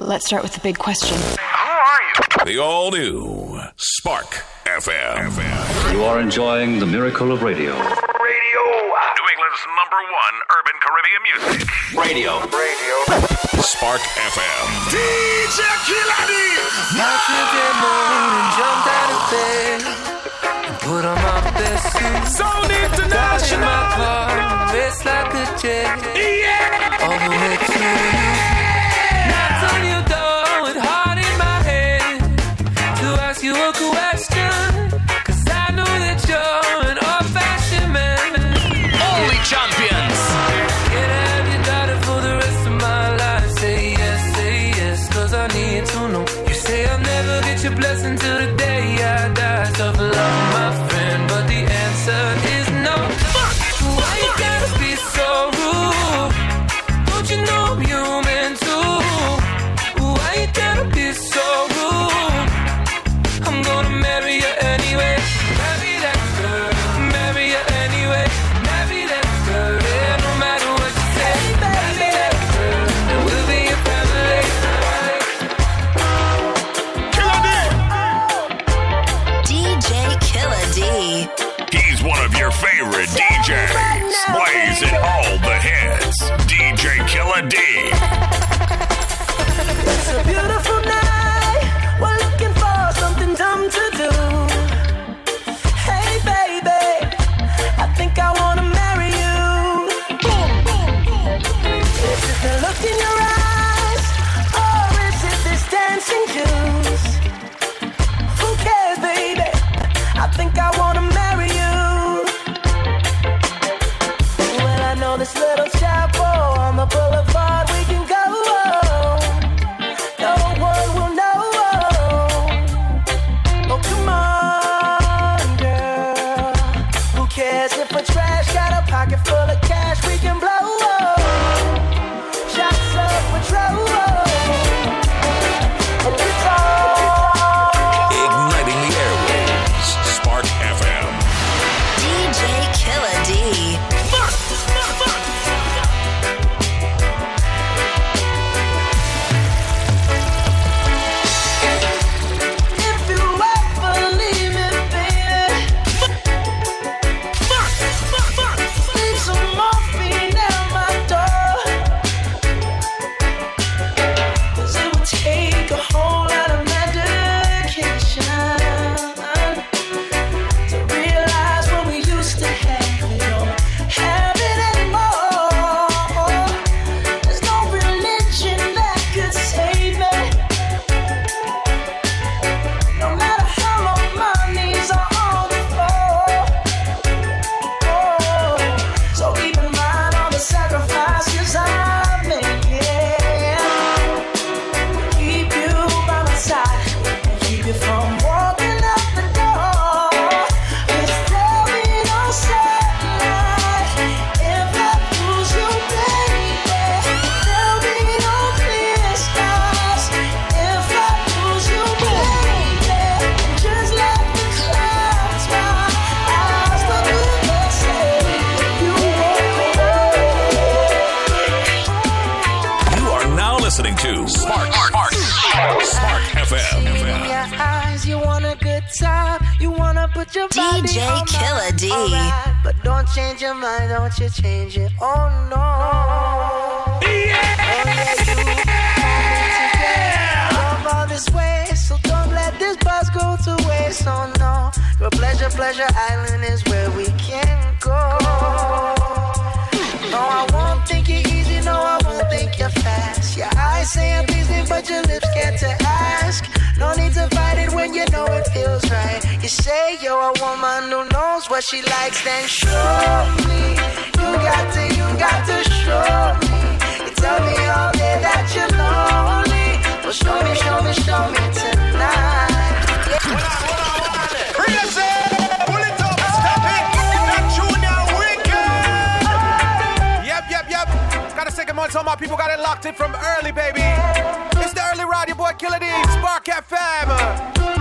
Let's start with the big question. Who are you? The all new Spark FM. You are enjoying the miracle of radio. Radio. New England's number one urban Caribbean music. Radio. Radio. Spark FM. DJ Kilani. Saturday morning, jumped out of bed put on my best suit. Sound Got in my car, raced like a jet, all the way to want a good time. You wanna put your body DJ on Killer. D. Alright, but don't change your mind, don't you change it. Oh no. Oh yeah, you want me today. Love all this way, so don't let this buzz go to waste. Oh no. Your pleasure, pleasure island is where we can go. No, I won't think you're easy, no, I won't think you're fast. Your eyes say I'm busy, but your lips get to ask. No need to feels right. You say you're a woman who knows what she likes, then show me. You got to, you got to show me. You tell me all day that you're lonely. Well, show me, show me, show me tonight. Yeah. Yep, yep, yep. Gotta say good morning to all my people. Got it locked in from early, baby. It's the early ride, your boy Killer D, Spark FM.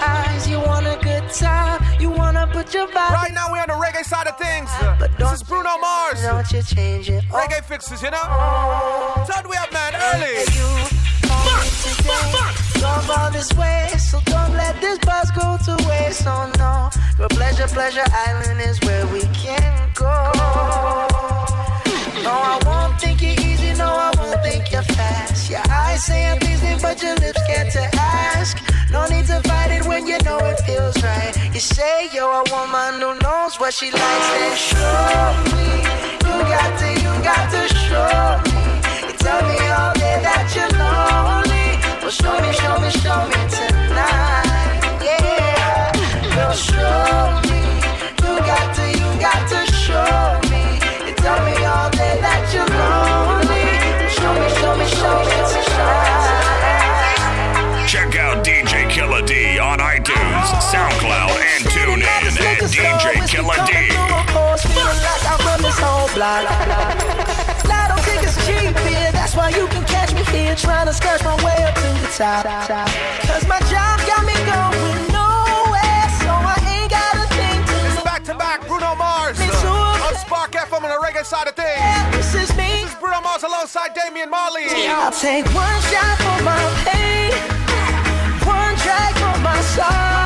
Eyes. You want a good time. You wanna put your body. Right now we're on the reggae side of things. But This don't is Bruno Mars. Don't you change it. Oh, Reggae fixes, you know? Oh. Turn we up, man, early. you call me. Love all this way, so don't let this buzz go to waste. Oh no, but pleasure, pleasure island is where we can go. No, I won't think you easy. No, I won't think you're fast. Your eyes say I'm busy, but your lips get to ask. No need to fight it when you know it feels right. You say you're a woman who knows what she likes, then show me. You got to, you got to show me. You tell me all day that you're lonely. Well, show me, show me, show me tonight. Yeah, well, show me. You got to, you got to show me. You tell me all day that you're lonely. Show me, show me, show me tonight. SoundCloud, and tune in at DJ Killer D. Lotto tickets cheap here, that's why you can catch me here trying to scratch my way up to the top. Cause my job got me going nowhere, so I ain't got a thing to It's back to back Bruno Mars Me uh, on Spark FM on the reggae side of things. This is me. This is Bruno Mars alongside Damian Marley. I'll take one shot for my pain, one drag for my sorrow.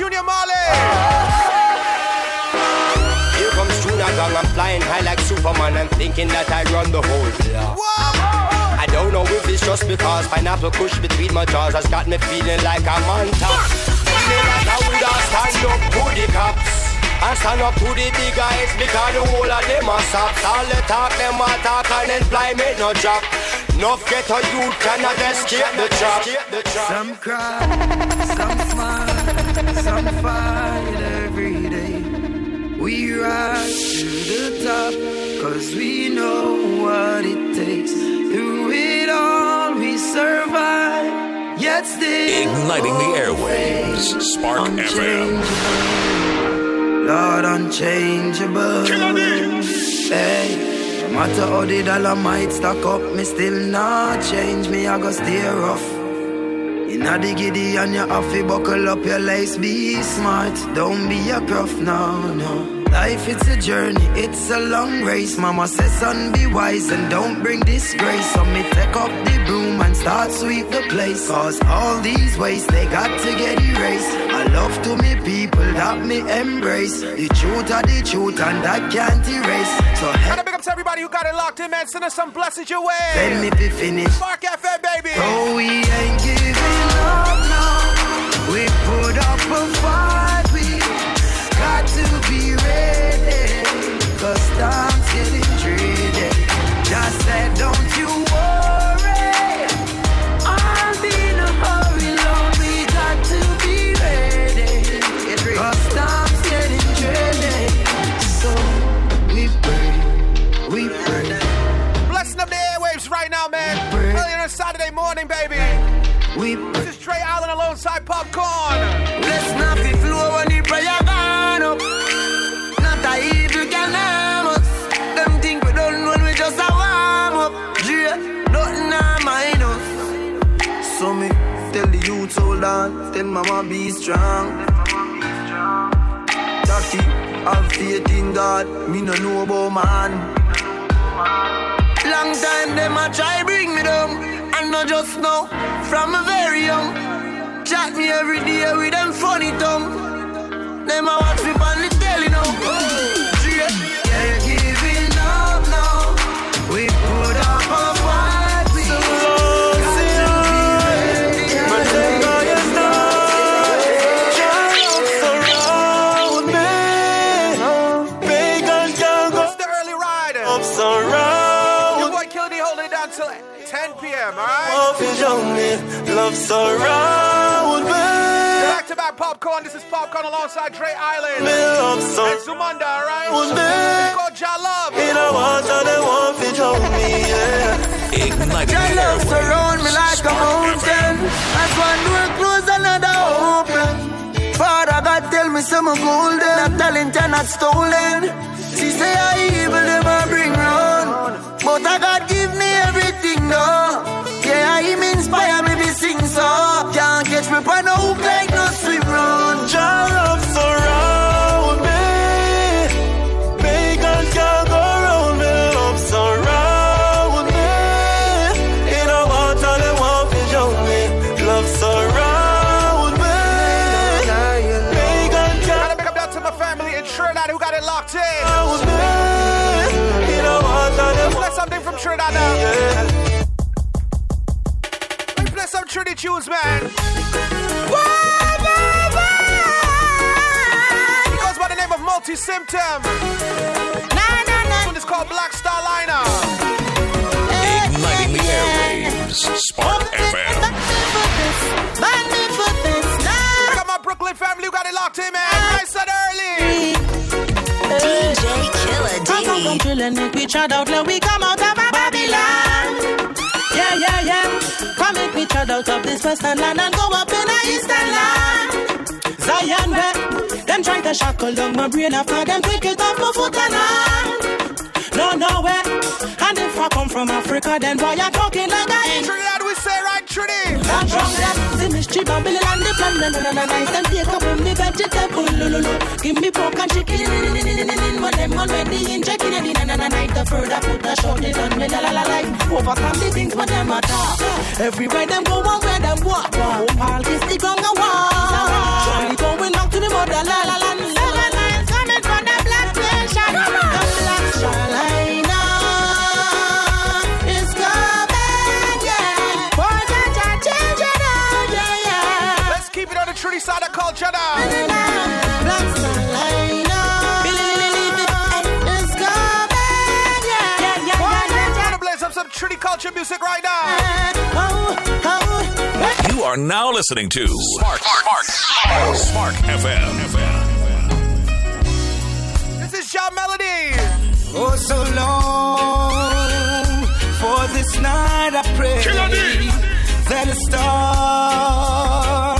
Junior Marley. Here comes Junior Gong, I'm flying high like Superman and thinking that I run the whole block. Whoa. I don't know if it's just because pineapple kush between my jaws has got me feeling like I'm on top. Feeling like I would have stand up to the cops. And stand up to the big guys because the whole of them are sops. All the talk, them a talk and then fly me no drop. Enough get a youth cannot escape the trap. Some cry, some smile, some fight every day. We rise to the top, cause we know what it takes. Through it all, we survive. Yet still Igniting the airwaves, Spark FM. unchangeable. Lord, unchangeable. Hey, no matter how the dollar might stack up, me still not change. Me, I go stay rough. Inna the giddy and you have to buckle up your lace. Be smart, don't be a gruff, no, no. Life it's a journey, it's a long race. Mama says, son, be wise and don't bring disgrace. So me take up the broom and start sweep the place. Cause all these ways they got to get erased. I love to me people that me embrace. The truth are the truth and that can't erase. So a big up to everybody who got it locked in, man. Send us some blessings your let way. me be finished. Spark FM, baby. Oh, we ain't morning, baby. We. This is Dre Island alongside Popcaan. Let's not be flow when the prayer gone up. Not a evil can harm us. Them think we don't when we just a warm up. Yeah, nothing a minus. So me tell the youth hold on, tell mama be strong. Jackie, have faith in God. Me no know about man. Long time them a try bring me down. And not just now, from a very young. Chat me every day with them funny tongue. Them a watch me on the telly now. Love surround me. Back to back Popcaan. This is Popcaan alongside Dre Island. Me love so and Zumanda, alright? It's called Jah Love. You know what? they want to drown me, yeah. Ignite Jah love surround me like a mountain. As one door close, another open. Father God tell me some golden. That talent are not stolen. She say I evil them I bring round. But I God give me everything, no. Him inspire me to sing so. Can't catch me by no hook like no swim run. Jah love surround me. Pagan can't go round me. Love surround me. In a water they want to drown me. Love surround me. Can't. Gotta pick up that to my family in Trinidad who got it locked in. In a water they want something from Trinidad now. Yeah tunes, man. He goes by the name of Multi Symptom. Nah, nah, nah. This one is called Black Star Liner. Igniting the airwaves. Spark FM. I got my Brooklyn family who got it locked in, man. Nice and early. DJ Killer D. I come from chillin', make we chat out, let we come out trot out of this western land and go up in a eastern land. Zion, where them try to shackle down my brain after them pick it off my foot and hand. No, nowhere. And if I come from Africa, then boy, I'm talking like I right, Trinity. And Billy and the plan, and then nice them take up with me vegetable, lulu. Give me pork and chicken, when them already in checking, and then and night the further put the short it on me, la la la like overcome the things when them attack. Everywhere them go, one where them walk, walk. All this the ground and walk. Surely going back to the mother, culture music right now. You are now listening to Spark, Spark, Spark, Spark FM. This is John Melody. Oh, so long for this night I pray that a star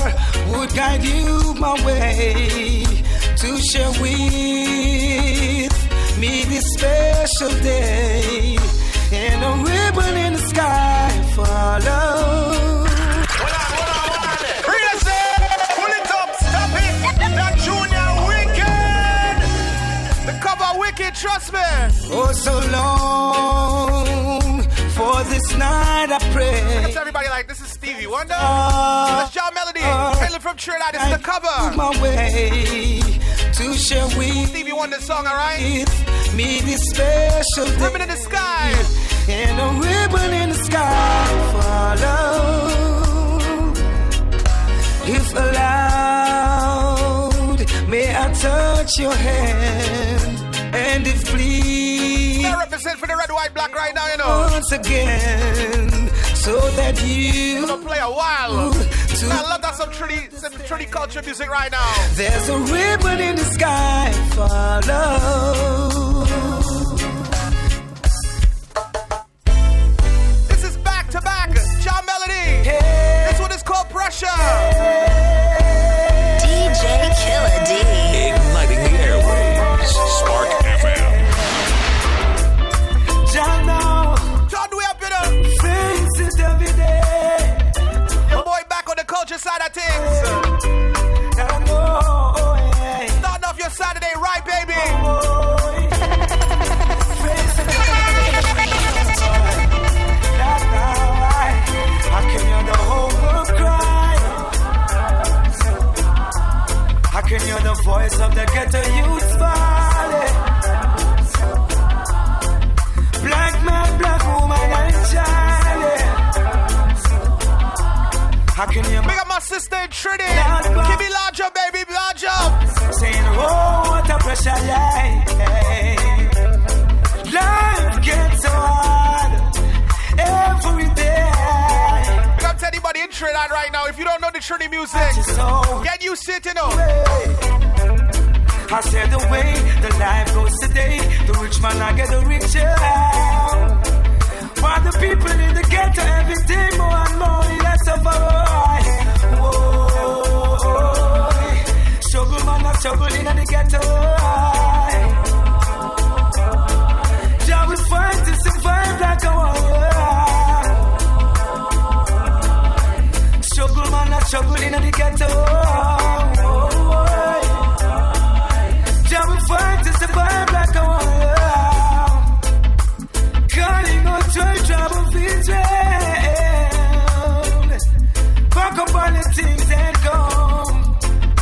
would guide you my way to share with me this special day a ribbon in the sky follow. Pull it up, stop it. That Junior Wicked. The cover Wicked, trust me. Oh, so long for this night I pray. That's everybody like, this is Stevie Wonder. Ah, That's John Melody. Ah. Hailing from Trinidad. This is the cover. my way to share with Stevie Wonder song, alright? me this special. Ribbon in the sky. And a ribbon in the sky follow. If allowed, may I touch your hand? And if please, I represent for the red, white, black right now, you know. once again, so that you I'm gonna play a while. I love that some Trinity, some Trinity culture music right now. There's a ribbon in the sky, follow. This is back to back. John Melody. This one is called Pressure. DJ Killer D. Igniting the airwaves. Spark FM. John now, John, we up in a face it every day. your boy back on the culture side of things. I know, oh, yeah. Starting off your Saturday right, baby. Face the youths falling. Black man, black woman, and child. How can you Big up my sister in Trinidad. Give me larger, baby, larger. saying, oh, what a pressure life. Life gets so hard every day. Big up in Trinidad right now. If you don't know the Trinity music, get used to it, you know. I said the way the life goes today, the rich man I get the richer. While the people in the ghetto every day more and more less of a Whoa, struggle man I struggle in the ghetto. Jah will fight to survive like a war. Struggle in the ghetto. Will fight to survive like a warrior. Calling on joy, trouble, Israel. Pack up all the things and come.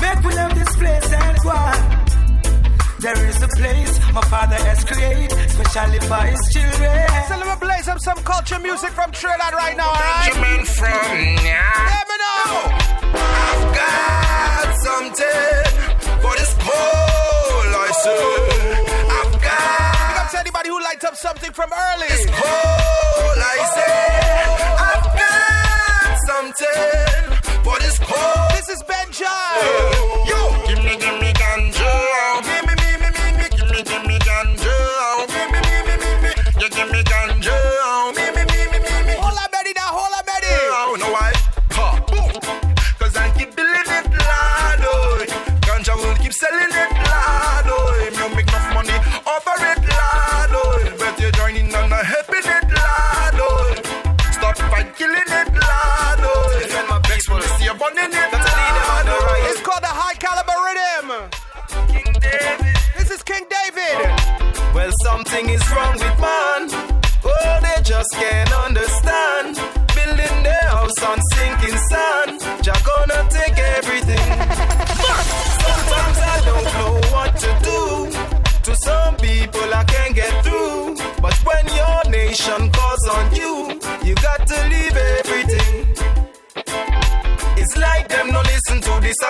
Make we love this place and go. There is a place my father has created, especially for his children. So let me play some, some culture music from Trinidad right now, alright? Benjamin from Let me know. I've got something for this cold, I say. I've got Big up to anybody who lights up something from early. cold, I say. I've got something for this cold. This is Benjai. Oh. Yo, give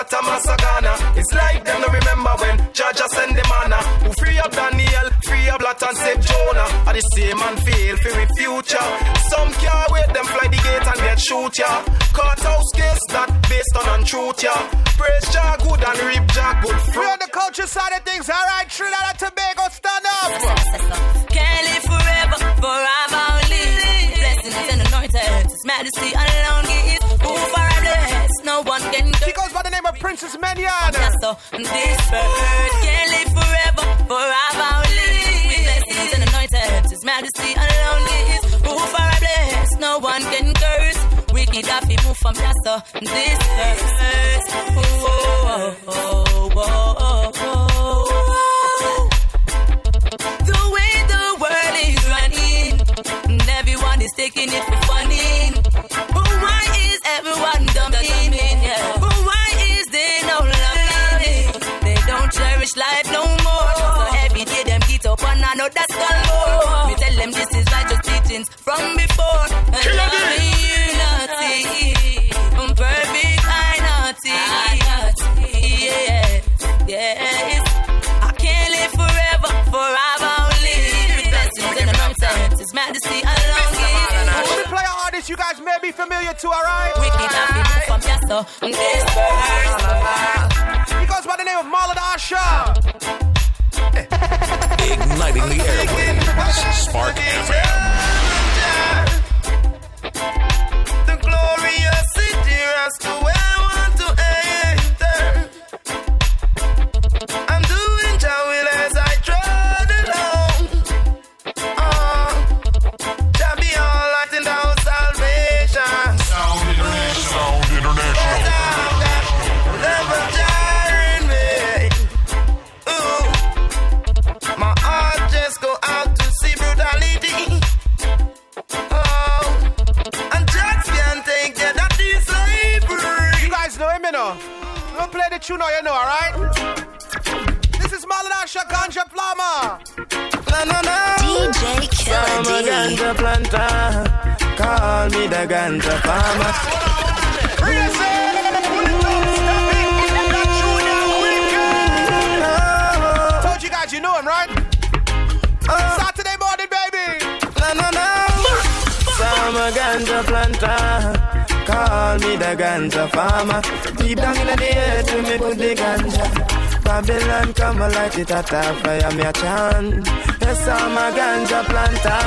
to the Satta Massagana. It's like them no remember when Jaja send the manna. Who free up Daniel, free up Lot and save Jonah. Are the same man fail for the future. Some can't wait them fly the gate and get shoot ya. Courthouse case that based on untruth ya. Praise Jah good and reap Jah good We're on the culture side of things. All right, Trinidad and Tobago, stand up. Can't live forever, forever only. Blessings and anointed, His Majesty alone Princess Menyan. So this bird can't live forever, forever only. Blessings and anointed, His Majesty alone gives. Who for a bless, no one can curse. Wicked have move from so this verse. Oh, oh, oh, oh, oh, oh. The way the world is running, and everyone is taking it for righteous teachings from before. And unity, perfect unity. Yes, yes. I can't live forever, forever only. With blessings and anointings, His Majesty alone. When we play an artist you guys may be familiar to, all right? Wicked have been moved from yes, so this verse. He goes by the name of Marlon Asher. Igniting the airwaves. Spark FM. Ganja farmer. Oh. Told you guys you knew him, right? Oh. Saturday morning, baby. Na na. So I'm a ganja planter. Call me the ganja farmer. Deep down in the earth, to me put the ganja. Babylon come light it at a fire, me a chant. Yes, I'm a ganja planter.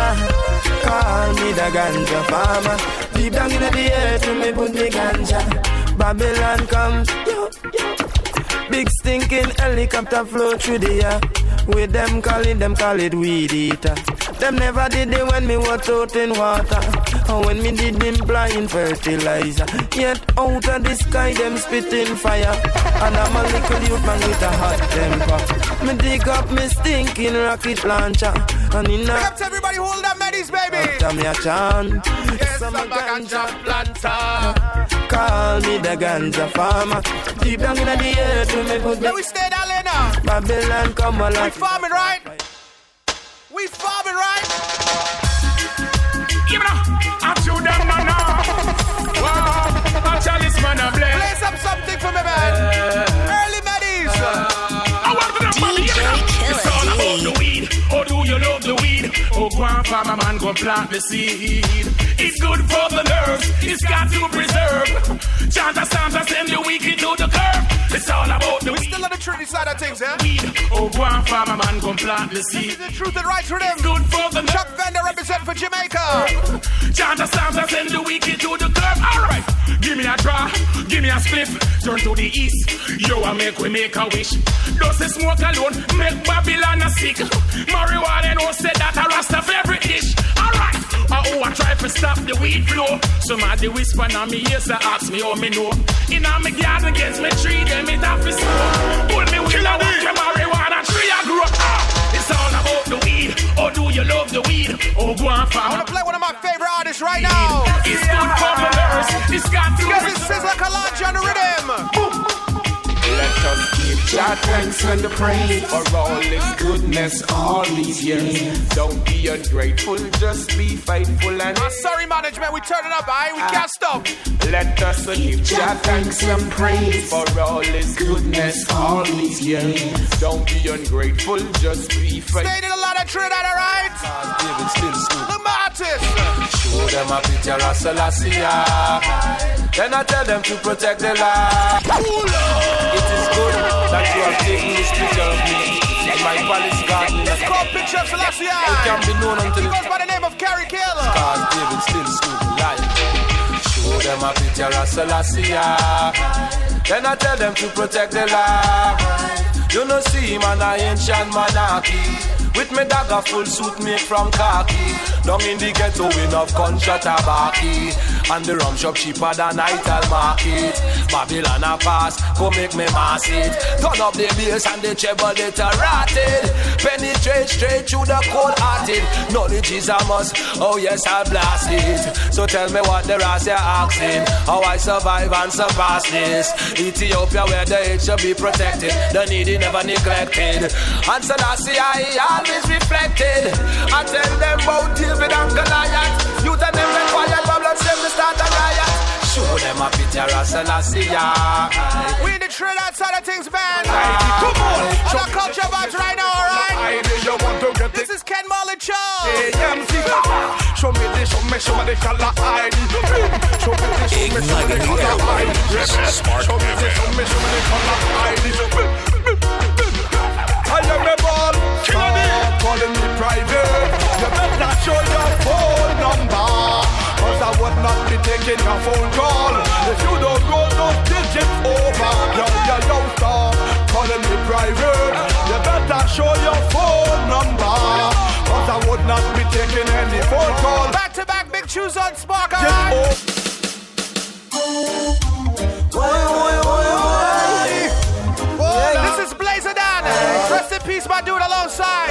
Call me the ganja farmer. Deep down in the earth, to me put the ganja. Babylon come, yo, yo. Big stinking helicopter flow through the air. With them call it, them call it weed eater. Them never did it when me was out in water. Or when me did them blind fertilizer. Yet out of the sky, them spitting fire. And I'm a little youth man with a hot temper. Me dig up me stinking rocket launcher. And in a everybody hold up baby. Tell me a chant. Yes, I'm a ganja planter. Call me the ganja farmer. Deep down in the earth, to me put Let we stay down there now. Babylon come along. We alive. farming, right? We farming, right? Give it up. I chew them man now. Wow. I chalice man a bless. Play some something for me, man. Early farmer man, go plant the seed. It's good for the nerves. It's got to preserve. Chanta Santa send the wicked to the curb. It's all about the We weed. still on the Trinity side of things, eh? weed. Oh, go on, farmer man, go plant the seed. The truth and right rhythm. Good for the Chuck nerves. Vender represent for Jamaica. Chanta Santa send the wicked to the curb. Alright, give me a draw, give me a spliff. Turn to the east, yo, I make we make a wish. Does the smoke alone make Babylon a sick? Marijuana and no said that a rasta dish. Alright, uh, oh, I try to stop the weed flow. Somebody whisper now me ears, I ask me how me know. In me garden against me tree, them it have to smoke. Pull me with a watch the marijuana tree I grew up. Ah, it's all about the weed. Oh, do you love the weed? Oh, go on, I want to play one of my favorite artists right now. It's good for. It's got to Because it says like a lunge on the rhythm. Let us give Jah thanks and the praise for all His goodness all these years. Don't be ungrateful, just be faithful and Ah, sorry, management. We turn it up, aye? We can't stop. let us give Jah thanks and praise for all His goodness all these years. Don't be ungrateful, just be faithful. Staying in a lot of Trinidad, alright? David still school. The artist. Show them a picture of Selassie. Then I tell them to protect the land. It is good that you have taken this picture of me in my palace garden. Let's call picture of Selassie. It can be known until He goes by the name of Carrie Killer. Cause David still school life. Show them a picture of Selassie. Then I tell them to protect the land. You know see man a ancient monarchy. With me dagger full suit made from khaki Down in the ghetto have gunshot tabaki And the rum shop cheaper than Ital market. Babylon a pass, go make me mass it. Turn up the bass and the treble it a rotted. Penetrate straight through the cold hearted. Knowledge is a must, oh yes I blast it. So tell me what the rest you're asking. How I survive and surpass this. Ethiopia where the age should be protected. The needy never neglected. And so I always reflected. I tell them about David and Goliath Youth and them required Babylon save the start a riot Show them a picture of Selassie We in the Trinidad side of things, man. Come on. On our culture vibes right now, alright? you want to get This is Ken Mullen Show. Show me this, show me, show me the caller ID. Show me this, show me, show me the caller ID. Show me this, show me, show me the caller ID. I am the ball, stop calling me private. You better show your phone number. Cause I would not be taking your phone call If you don't roll those digits over Yo, yo, yo, stop calling me private You better show your phone number Cause I would not be taking any phone call Back to back big shoes on Spark, alright? Oh. This is Blazer Dan. Rest in peace, my dude, alongside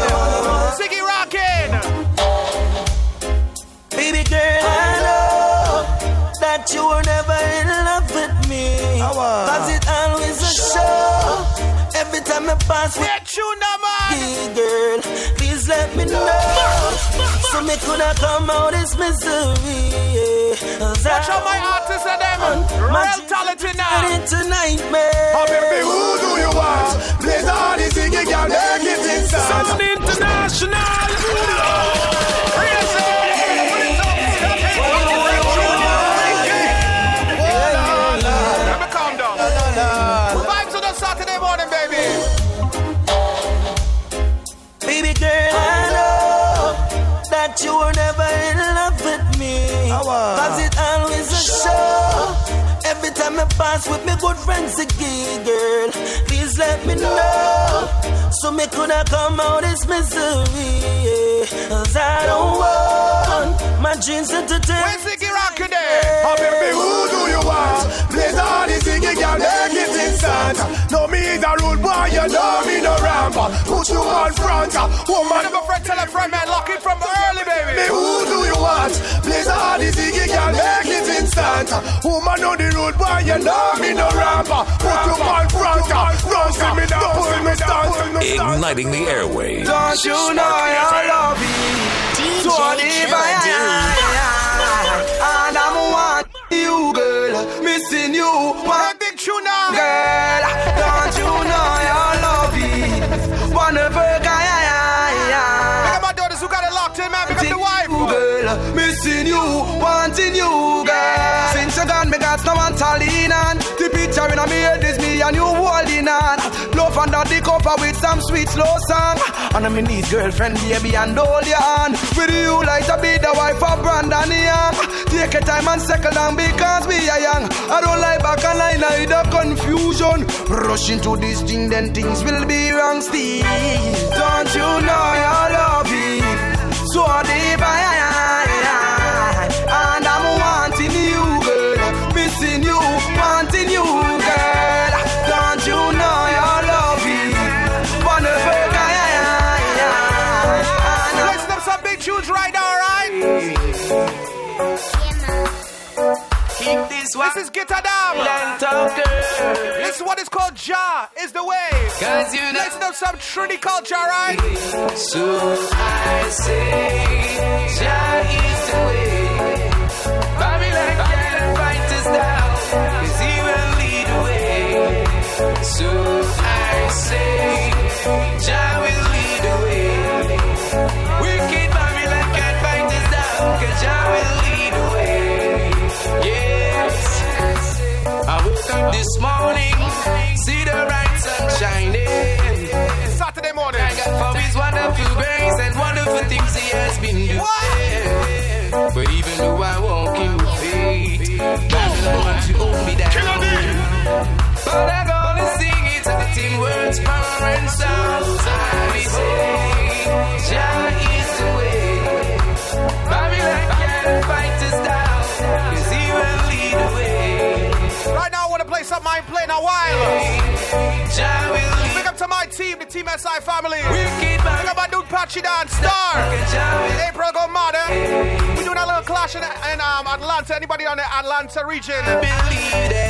Ziggy Rockin'. Cause it always a show. Every time I pass with you, me, girl. Please let me know. So me coulda come out this misery. Watch out my artists and eh, them. Real talented now. Tonight, man. Oh, baby, who do you want? Play all the singing, girl, make it inside. Sound international. Cause it always a show. Every time I pass with me good friends again, girl, please let me know. So me coulda come out this misery. Cause I don't want my dreams to take. Where's Ziggy Rock today? Oh, baby, who do you want? Play all the singing, girl, make it instant. No, me is a rude boy, you know me no ramp. Put you on front. Woman, never friend, tell a friend, man, lock it from early, baby. Me, who do you want? Play all the singing, girl, make it instant. Woman on the road, boy, you know me no ramp. Put you on front. Don't see me down, pull me down. Igniting the airwaves. Don't you know I love you? DJ And I'm want you, girl. Missing you. One big tune now. Girl, don't you know your love is one of a guy. Look at my daughters who got it locked in, man. Because the wife. Girl, missing you, wanting you, got no one lean on. The picture in my head is me and you holding on. Love under the cover with some sweet slow song. And I'm in these girlfriend, baby, and hold your hand. With you like to be the wife of Brandon Young. Take your time and settle down because we are young. I don't like back and I the confusion. Rush into this thing, then things will be wrong, Steve. Don't you know your love it? So deep, I, is Guitar Dam. This is what is called Jah is the way. Cause you know. Listen up some Trinity culture, right? So I say, Jah is the way. Babylon can't fight us down. Cause he will lead the way. So I say, Jah grace and wonderful things He has been doing. But even though I walk in faith, Babylon wants to hold me down. But I'm gonna sing it out in words, power and sound. So I say, Jah is the way. Babylon can't fight us down, 'cause He will lead the way. Right now, I want to play something I ain't played in a while. Jah will lead Big up to my team, the Team SI family. Wicked Big up my dude Patchy Dan Star. April go mother. We doing a little clash in, in um, Atlanta. Anybody on the Atlanta region?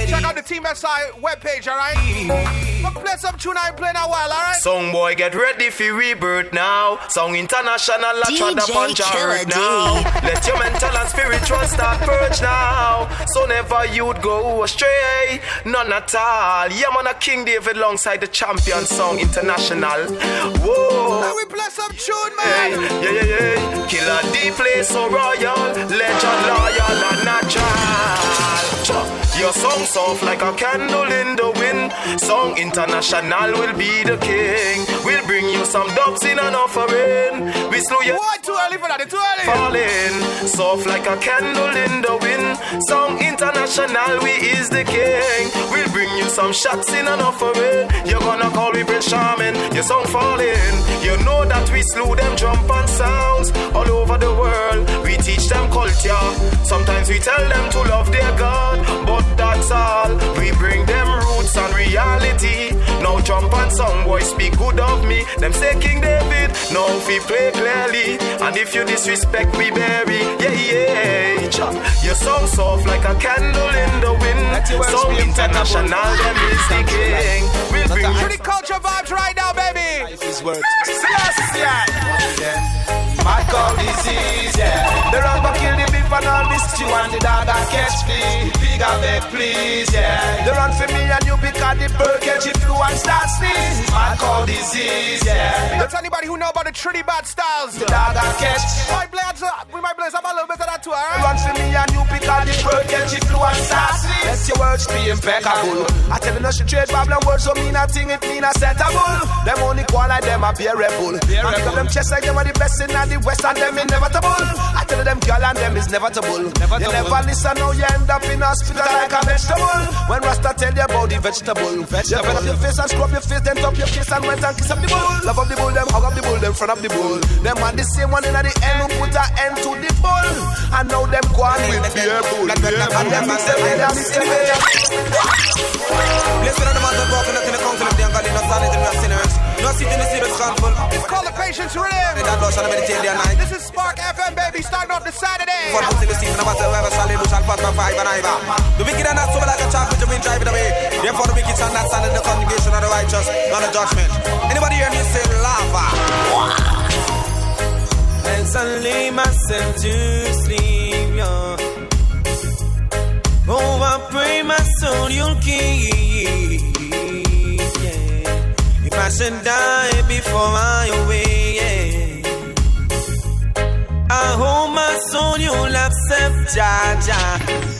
Check out the Team SI webpage, alright? But play some tune I ain't played in a while, alright? Song boy, get ready for rebirth now. Song international, I try to DJ punch a Killer hurt now. Let your mental and spiritual start purge now. So never you'd go astray, none at all. Yeah, man, a King David alongside the champion song international. Whoa. Now we play some tune, man. yeah, yeah, yeah. Killer D play so royal, legend, loyal, and natural. Your song soft like a candle in the wind. Song international will be the king. We'll bring you some dubs in an offering. We slew you. Why too early for that? It's too early. Falling soft like a candle in the wind. Song international, we is the king. We'll bring you some shots in an offering. You're gonna call me Prince Charming. Your song falling. You know that we slew them jump and sounds all over the world. We teach them culture. Sometimes we tell them to love their God, but that's all. We bring them roots and reality. Now jump and song boys speak good of me. Them say King David. Now if we play play barely. And if you disrespect, we bury. Yeah, yeah. You're so soft like a candle in the wind. So international, them is the king. We'll bring Pretty culture vibes right now, baby. Life is worth Mad cow disease, yeah. The go kill the beef and all this stew and the dog a catch flea. Big a beg, please, yeah. The run for me and you because the bird catch it flu and start sneeze. Mad cow disease, yeah. That's anybody who know about the Trinity bad styles. The dog a catch. Might play, we might play some a little bit of that too, alright? Run for me and you because the bird catch it flu and start sneeze. Let your words be impeccable. I tell you no she trade Babylon words so mean a thing it mean a acceptable. Them only like them a bearable. I up them chest like them are the best in the west and them inevitable. Tell them girl and them is nevertable. You never listen now you end up in hospital like a vegetable. When Rasta tell you about the vegetable, vegetable. You bend up your face and scrub your face, then top your face and went and kiss up the bull. Love up the bull, them hug up the bull, them front up the bull. Them are the same one in the end who put an end to the bull. And now them go on with beer bull. And them in the way. Blessed are the man that walk in the council of the ungodly, not silent and not sinners. Not sitting in the serious handful. It's called the Patience Rhythm. That lost and meditate day and night. This is Spark FM, baby, starting off the Saturday. For until the season of whatsoever solid, who shall pass by five and either. The wicked are not so like a child which have been driving away. Therefore, the wicked shall not stand in the congregation of the righteous, not the judgment. Anybody hear me say lava? As I lay myself to sleep, yeah. Oh, I pray my soul you'll keep. I should die before I yeah. I hope my soul you'll accept, Jah.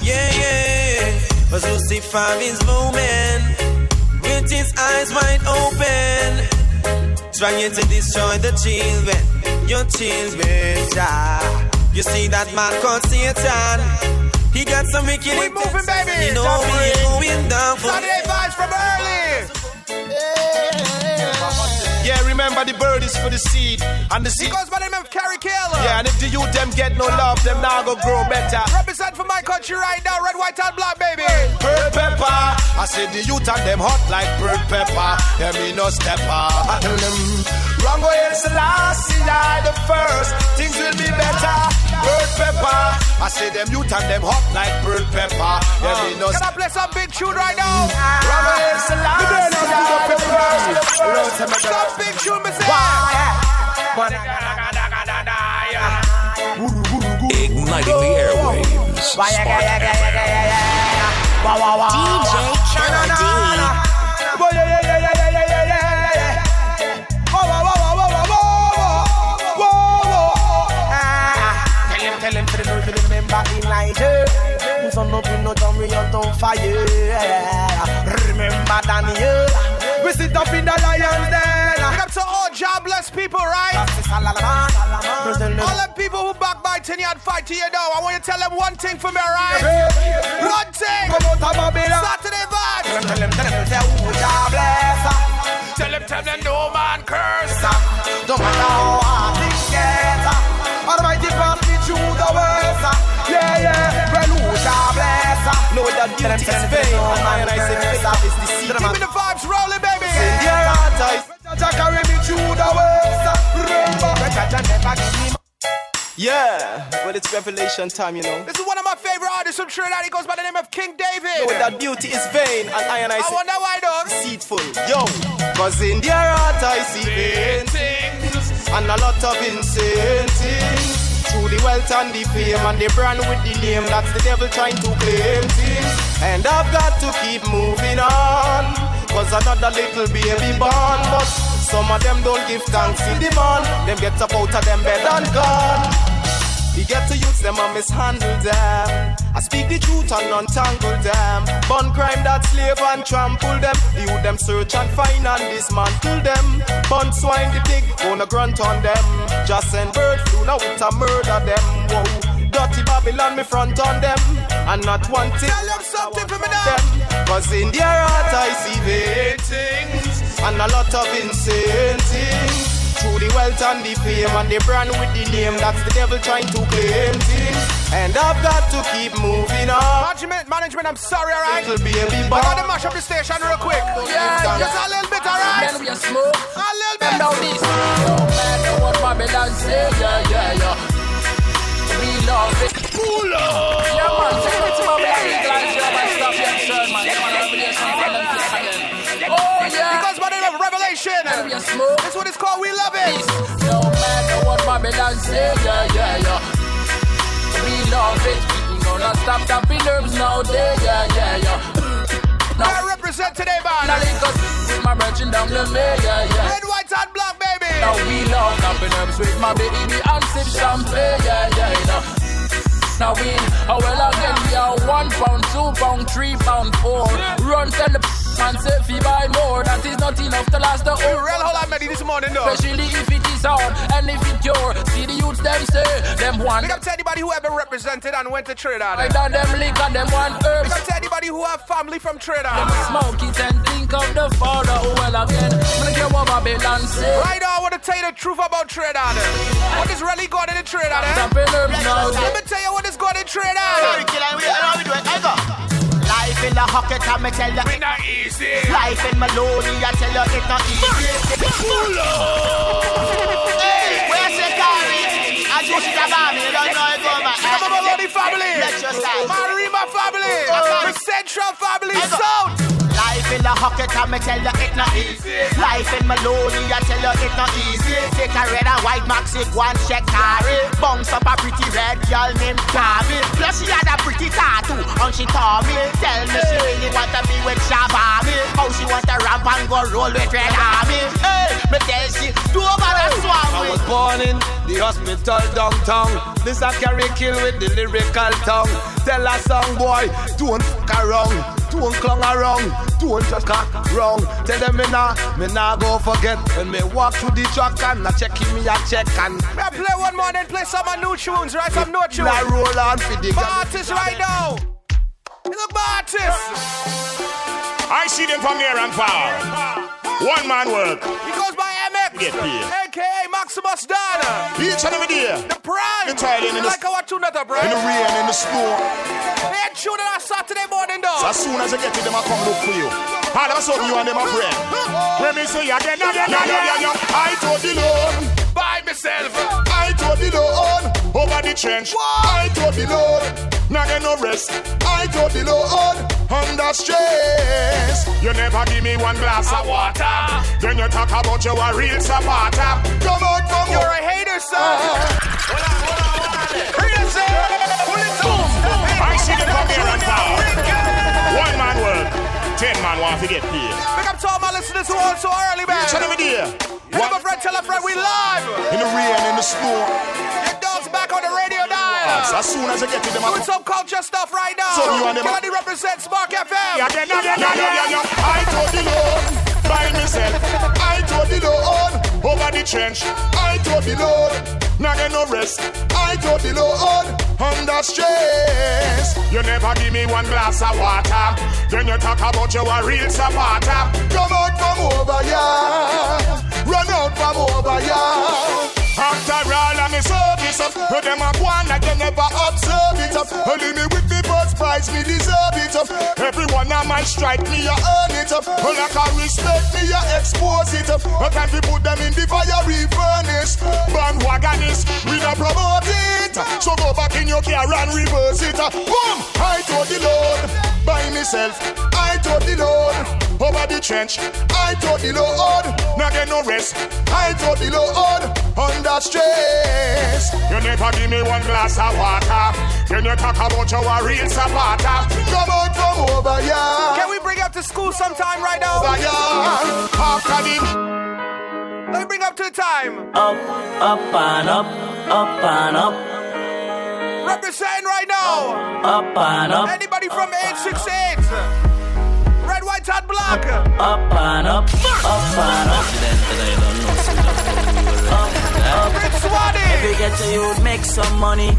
Yeah, yeah. Cause Lucifer is moving with his eyes wide open, trying to destroy the children, your children, Jah. You see that man called Satan. He got some wicked We moving, baby. You know we going down for Saturday vibes from early. Yeah, remember the bird is for the seed. And the He seed. goes by the name of Carrie Killer. Yeah, and if the youth them get no love, them now go grow better. Represent for my country right now, red, white, and black, baby. Bird pepper. I say the youth and them hot like bird pepper. Them me no stepper. I tell them, wrong way is the last, see I the first. Things will be better. Bird pepper. I say them youth and them hot like bird pepper. Them me uh, no Can I play some big tune right now? Wrong way is the last, see I the first. Some big tune, me say. Igniting the airwaves. Spark DJ Killer D. Who's on up in no jump, we on fire. Remember Daniel. We sit up in the lion's den. Big up to all jobless people, right? All them people who backbiting you and fight to you now. I want you to tell them one thing for me, right? One thing. Saturday vibes. Tell him, tell him, say who God bless. Tell them, tell them, no man curse. Don't matter how hard things get. Almighty God be through the worst. Yeah, yeah. God bless. Know that beauty is vain. And I say faith is deceit. Keep me the vibes rolling, baby. In your heart, I Jah carry me through the worst. Remember, Jah never give me. Yeah, well, it's revelation time, you know. This is one of my favorite artists from Trinidad. He goes by the name of King David. Know that beauty is vain, and I and I I wonder why, dog. deceitful. Yo, cause in their heart I see vain things, and a lot of insane things. Through the wealth and the fame and the brand with the name, that's the devil trying to claim. And I've got to keep moving on, cause another little baby born. But some of them don't give thanks to the man, them get up out of them bed and gone. He get to use them and mishandle them. I speak the truth and untangle them. Bun crime that slave and trample them. The youth them search and find and dismantle them. Bun swine the pig, gonna grunt on them. Just send bird flu, now it a murder them. Whoa. Dirty Babylon, me front on them. And not one thing. Tell them something for me now. Cause in their heart I see vain things. And a lot of insane things. Through the wealth and the fame and the brand with the name, that's the devil trying to claim things. And I've got to keep moving on. Management, management, I'm sorry, alright? Little baby I gotta mash up the station real quick. Yeah, just a little bit, alright? Then we are smoke. A little Them bit. down this. No matter what Babylon Babylon say, yeah, yeah, yeah. We love it. Pull up. Yeah, man, smoke. This what it's called, we love it. No matter what Babylon say, yeah, yeah, yeah. We love it. We gonna stop tapping nerves nowadays, yeah, yeah, yeah. I represent today, man. Now link us with my merchant down the way, yeah, yeah. Red, white, and black, baby. Now we love tapping herbs with my baby and sip champagne, yeah, yeah, know. Now we, oh well again, we are one pound, two pound, three pound, four. Run tell the man say if you buy more, that is not enough to last the whole. Real whole lot many this morning, though. Especially if it is hard and if it's your. See the youths them say, them one. Big up to anybody who ever represented and went to Trinidad. I done them lick and them one herbs. Big up to anybody who have family from Trinidad. Them smoke it and think of the father, oh well again. I'm gonna get what Babylon say. Right now, I want to tell you the truth about Trinidad. What is really going on in Trinidad, eh? Tapping herbs now. Let me tell you what is going in Trinidad. Life in the hockey time, me tell you It's not easy. Life in Maloney, I tell you it's not easy. Pull up. Hey, where's the carry? I just army, you don't know it over. I'm a Maloney family. Let your side. Marima family. The Central family. South. Life in the hockey time, me tell you it's not easy. Life in Maloney, I tell you it's not easy. Take a red and white maxi, one check carry. Bounce up a pretty red girl named Carby. Plus she had a pretty tattoo on she Tommy. Tell me she really want to be with Shabami. How she want to ramp and go roll with Red Army. Hey, me tell she do over the swamp. I was born in the hospital downtown. This a carry kill with the lyrical tongue. Tell a song boy, don't fuck around, don't clung around, don't just cock wrong. Tell them me nah, me nah go forget when me walk through the track and I check me a check and Me play one more, then play some of new tunes, right? Some new tunes. I roll on for the artist right now. Look, my artist. I see them from near and far. One man work. He goes by MX. Get paid. AKA Maximus Dana. Each and every day. The prime. The Italian in the- like our tune that up. In the rain, in the snow. They ain't tuning on Saturday morning, though. So as soon as you get it, them a come look for you. All of a sudden, you and them a friend. When me say again, again, again, again, I told the Lord. By myself. I told the Lord. Over the trench. I told the Lord. Now get no rest. I told the Lord. Under stress. You never give me one glass of water. Then you talk about you a real supporter. Come out from You're a hater, son. Ah. Crazy. Pull it up. I see them from here and far. One man work. Ten man want to get paid. Big up to all my listeners who are so early, man. Each and every day. Tell a friend, tell a friend, we live. In the rain, in the snow. Your dog's back on the radio So as soon as you get it, them Doing some culture stuff right now. So you and them- Kennedy represents Spark FM. Again, again, again, again. I told the Lord by myself. I told the Lord over the trench. I told the Lord. Now get no rest. I told the Lord under stress. You never give me one glass of water. Then you talk about you a real supporter. Come out from over here. Run out from over here. After all, I'm a service up. But them a go on like they never observe it up. Only me with me first prize, me deserve it up. Everyone on my strike, me a earn it up. Like I respect me, a expose it up. No time to put them in the fiery furnace. Bandwagonist, we don't promote it. So go back in your car and reverse it. Boom! I told the Lord by myself. I told the Lord over the trench. I told the Lord, now get no rest. I told the Lord under stress. You never give me one glass of water. Then you talk about your a real supporter. Come out from over here. Can we bring up to school sometime right now? Over here. After the Let me bring up to the time. Up, up and up, up and up, Representing right now. up and up, Anybody from 868? Red, white, and black. up and up, up and up. If you get to you, make some money.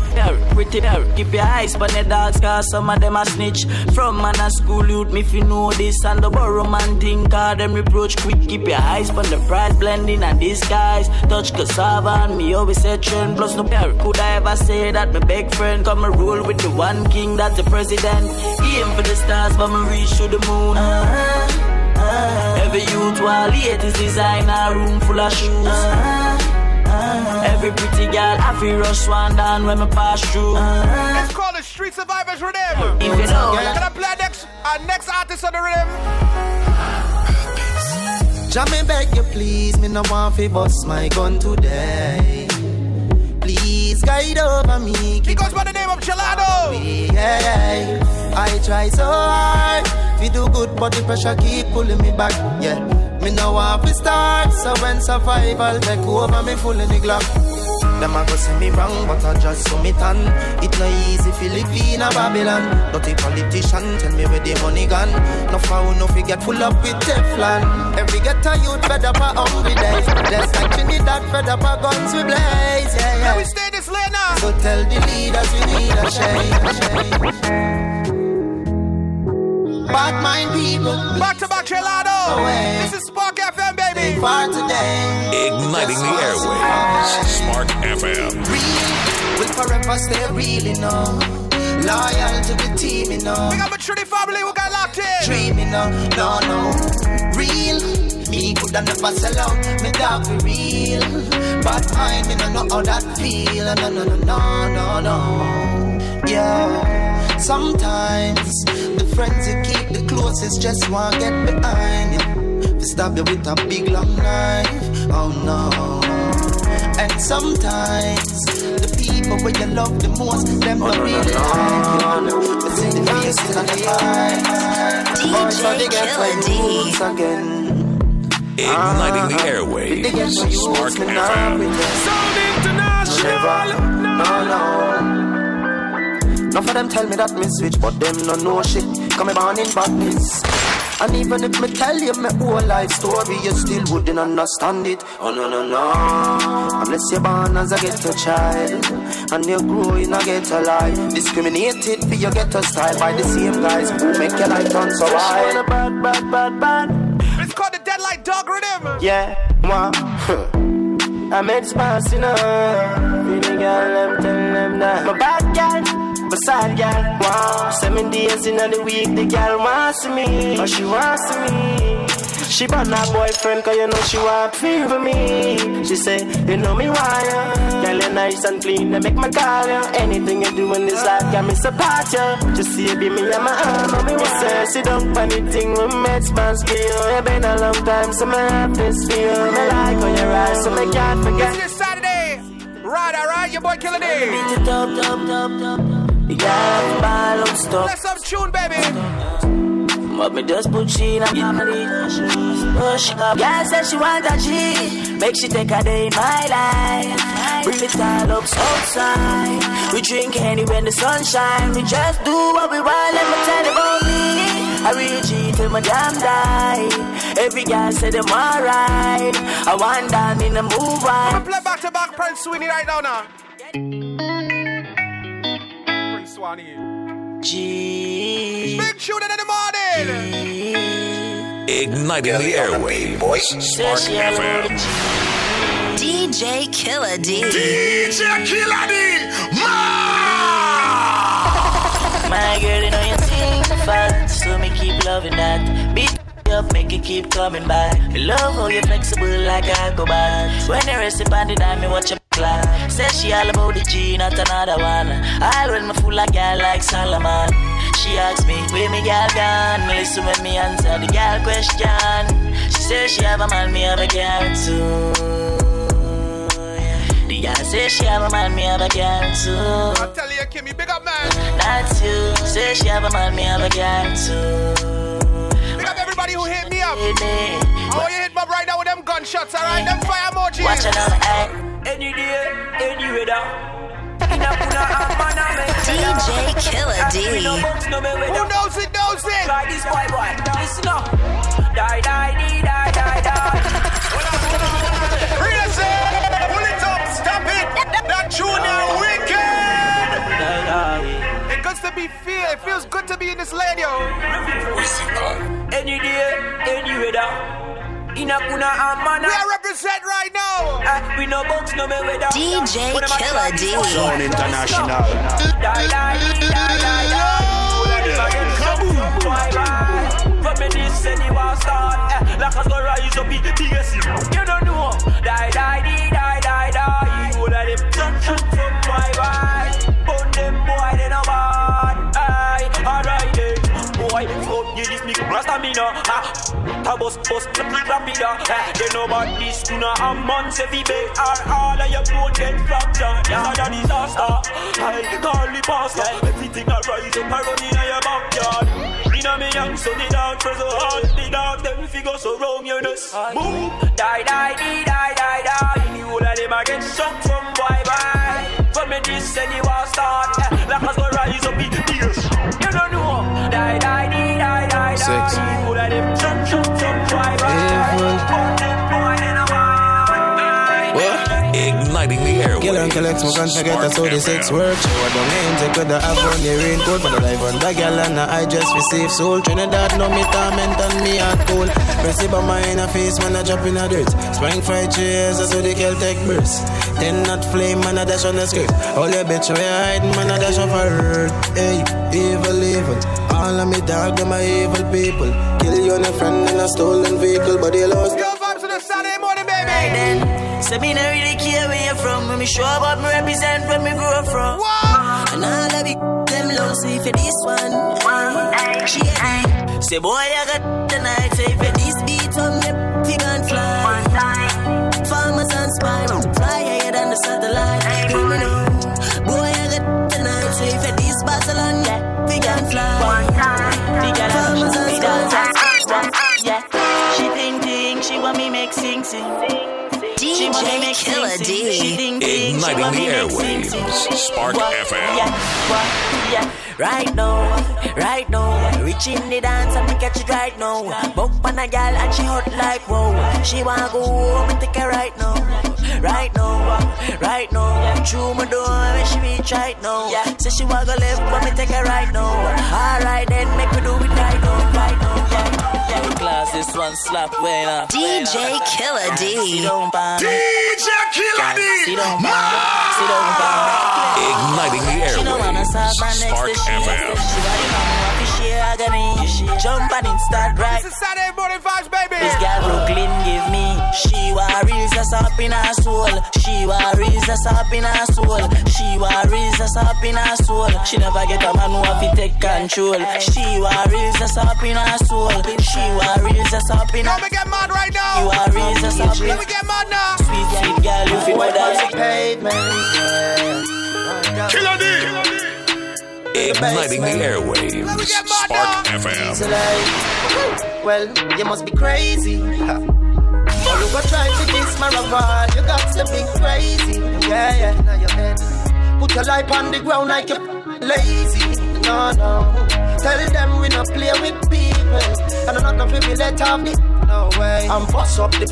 Pretty yeah. Keep your eyes on the dogs, cause some of them a snitch. From man a school youth, me if you know this. And the borrow man think, cause them reproach quick. Keep your eyes on the price, blending and disguise. Touch cassava and me always say trend. Plus no yeah. Could I ever say that my big friend come and rule with the one king that's the president? Aim for the stars, but me reach to the moon. Uh-huh. Uh-huh. Every youth while late is designer room full of shoes. Uh-huh. Every pretty girl, I feel rush one down when me pass through. Let's call the Street Survivors Rhythm. If you know, Can I play next, uh, next artist on the rhythm? Jah me beg you please, me no want fi bust my gun today. Please guide over me. He goes by the name of Gelado. Yeah, I try so hard. We do good, but the pressure keep pulling me back. Yeah, me no want to start. So when survival take over, me full in the glock. Them a go say me wrong, but I just so me tan. It no easy fi live in a Babylon. Dirty politician tell me where the money gone. No foul, no fi get full up with Teflon. Every ghetto youth fed up a hungry days. Just like Trinidad fed up a guns we blaze. Yeah, yeah. Let me stay this lane now. So tell the leaders we need a change. Bad mind people. Back to back Gelado. This is Spark FM, baby. For today. Igniting the airwaves. Spark FM. Real will forever stay real, you know. Loyal to the team, you know. We got my Trinity family who got locked in. Dream, you know. No, no. Real. Me coulda never sell out. Me dog be real. But I me no know how that feel. No, no, no, no, no, no. Yeah. Sometimes the friends you keep the closest just want to get behind you. They stab you with a big long knife. Oh no. And sometimes the people where you love the most, them oh, not really like you. They see the faces and the eyes. So they get like roots again. Ah, Igniting the ah. airwaves. Spark FM. Sound international. No, no. None of them tell me that me switch, but them no know shit. Come me born in badness. And even if me tell you my whole life story, you still wouldn't understand it. Oh no no no. Unless you're born as a ghetto child, and you grow in a ghetto life, discriminated for your ghetto style by the same guys who make your life turn so wild. Bad, bad, bad, bad. It's called the Deadlight Dog Rhythm. Yeah, what? I'm expansive, feeling girl, I'm telling them that my bad girl. Beside girl, wow. Seven days in the week, the girl wants me. Or she wants me. She brought her boyfriend, cause you know she want feel for me. She say, you know me why ya. Girl, you nice and clean, they make my call ya. Anything you do in this life, got me support ya. Just see be me and my arm, me want say, sit down for the thing with med span skill. It been a long time, so me have this feel. Me like how you rise, so me can't forget. This Saturday. Right, alright, your boy Killer D. The girl ball up stuck. Let's some tune, baby. But me just put she in a body. Push up. Girl said she want a G. Make she take a day in my life. Bring it all up outside. We drink any when the sun shine. We just do what we want. Let me tell you about me. I real G till my damn die. Every girl say them alright. I want down in the move I'm on. play back to back Prince Swanny right now now. Prince Swanny. G. Big tune in the morning. Igniting the airwaves. Spark FM. DJ Killer D. DJ Killer D. My girl, you know you sing fast, so me keep loving that. Beat up, make it keep coming back. Me love how you flexible like a go back. When you rest upon the dime, me watch your clap. Says she all about the G, not another one. I'll when me fool like girl like Solomon. She asks me, where me girl gone? Me listen when me answer the girl question. She says she have a man, me have a girl too. The girl says she have a man, me have a girl too. I'm telling you, Kimmy, big up, man. That's you. Say she have a man, me have a girl too. Big up everybody who hit me up. I want you hit me up right now with them gunshots, alright? Them fire emojis. Watch another eye. Any day, any weather. DJ Killer D. Who knows it, knows it. Like this boy, boy. Listen up. Die, die, die, die, die, die. Real eh? say, pull it up, stop it. That junior wicked. It goes to be feel. It feels good to be in this lane, yo. Any day, any weather. In a kuna amana. We are represent right now. Uh, we no box no me weather. DJ Killer D. Zone International. Die, die, die, die, die. But me this say the war start. Eh, like us go rise up, be biggest. You don't know. Die, die, die, die, die, die. Bust, bust, clap it down. Eh, they know about this, not have months every day. Or all of your boat get fractured. Yeah, a disaster. I call the pastor. Everything I rise up, I run in your backyard. Inna me young, so the dog press hard. The dog them figure so wrong, you know. Boom, die, die, die, die, die, die. You all of them I get shot from boy, bye. From me this and the war start. Like us go rise up, it tears. You don't know. Die, die, die. Six. Igniting the airwaves. Girl and collect smoke and forget that's how the sex work. Shower down hands, I could have on the raincoat, but I dive on the girl and I just receive soul. Trinidad no me torment and me at cool. Press it by my inner face when I drop in a dirt. Spring fried cheers, that's how the Celtic burst. Ten not flame, man, I dash on the skirt. All your bitch where I hide, man, I dash off her hurt. Hey, evil, evil. All of me dog, them are evil people. Kill you and a friend in a stolen vehicle, but they lost. Go vibes to the Saturday morning, baby. Right then, say me not really care where you're from. When me show up, me represent where me grow from. What? And all of it, them low, see for this one. Ay, She a me. Say boy, I got tonight. Say for this beat on me, fig and fly. Farmers and spy, fly higher than the satellite. Hear me now. Boy, I got tonight. Say for this battle on me, fig and fly. Farmers and spy. Yeah, she think think she want me make sing sing. She want me DJ Killer sing sing. She D. think think she Igniting the me make sing sing. airwaves. Spark FM. Yeah, yeah. Right now, right now, rich in the dance and me catch it right now. Bump on a gal and she hot like whoa. She wanna go home and take her right now, right now, right now. Through my door when she reach right now. Say she wanna go left, but me take her right now. Alright then, make me do it right now, right now. Yeah, yeah. Class this one slap when DJ Killer D. Sit down, pan. DJ Killer D. Sit down, pan. Sit down, pan. Igniting the She don't wanna airwaves. stop right next Spark to she. FM. She got the mama want to share agony. Jump and it start right. This is Saturday morning vibes, baby. This girl Brooklyn give me. She worries that's up in her soul. She worries that's up in her soul. She worries that's up in her soul. She never get a man who have to take control. She worries that's up in her soul. She worries that's up in her. Let me get mad right now. You worries that's up in Let me get mad now. Sweet, sweet girl, you feel Wait that. on the pavement. Killer D. Igniting the airwaves. Let me get mad Spark FM. well, you must be crazy. Oh, you go try to kiss my rival, you got to be crazy. Yeah, yeah, now your head. Put your life on the ground like you're lazy. No, no. Tell them we not play with people. And I'm not gonna be let off the no way. I'm boss up the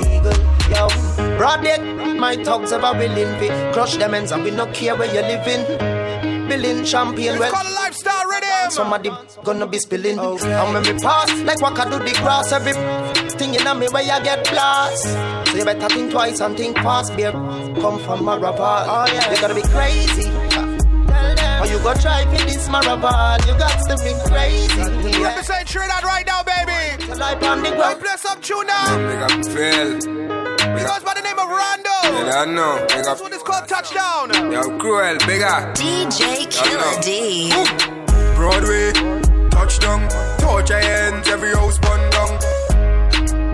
eagle, yo. Broad my thugs ever willing to crush them ends and we not care where you're living. Billing champion, It's well. called a lifestyle rhythm. Somebody gonna be spilling. And when we pass, like what I do the grass, every thing in me where I get blast. So you better think twice and think fast, beer. Come from Maraval. Oh yeah, you gotta be crazy. Or you go try for this Maraval, you got to be crazy. Yeah. Represent Trinidad right now, baby. Life on the We ground. play some tune now. Big up Phil. He goes by the name of Rondo. You don't know. Big up. This one is called Touchdown. Yo, Cruel. Big up. DJ Killer D. Broadway. Touchdown. Touch your hands. Every house bun down.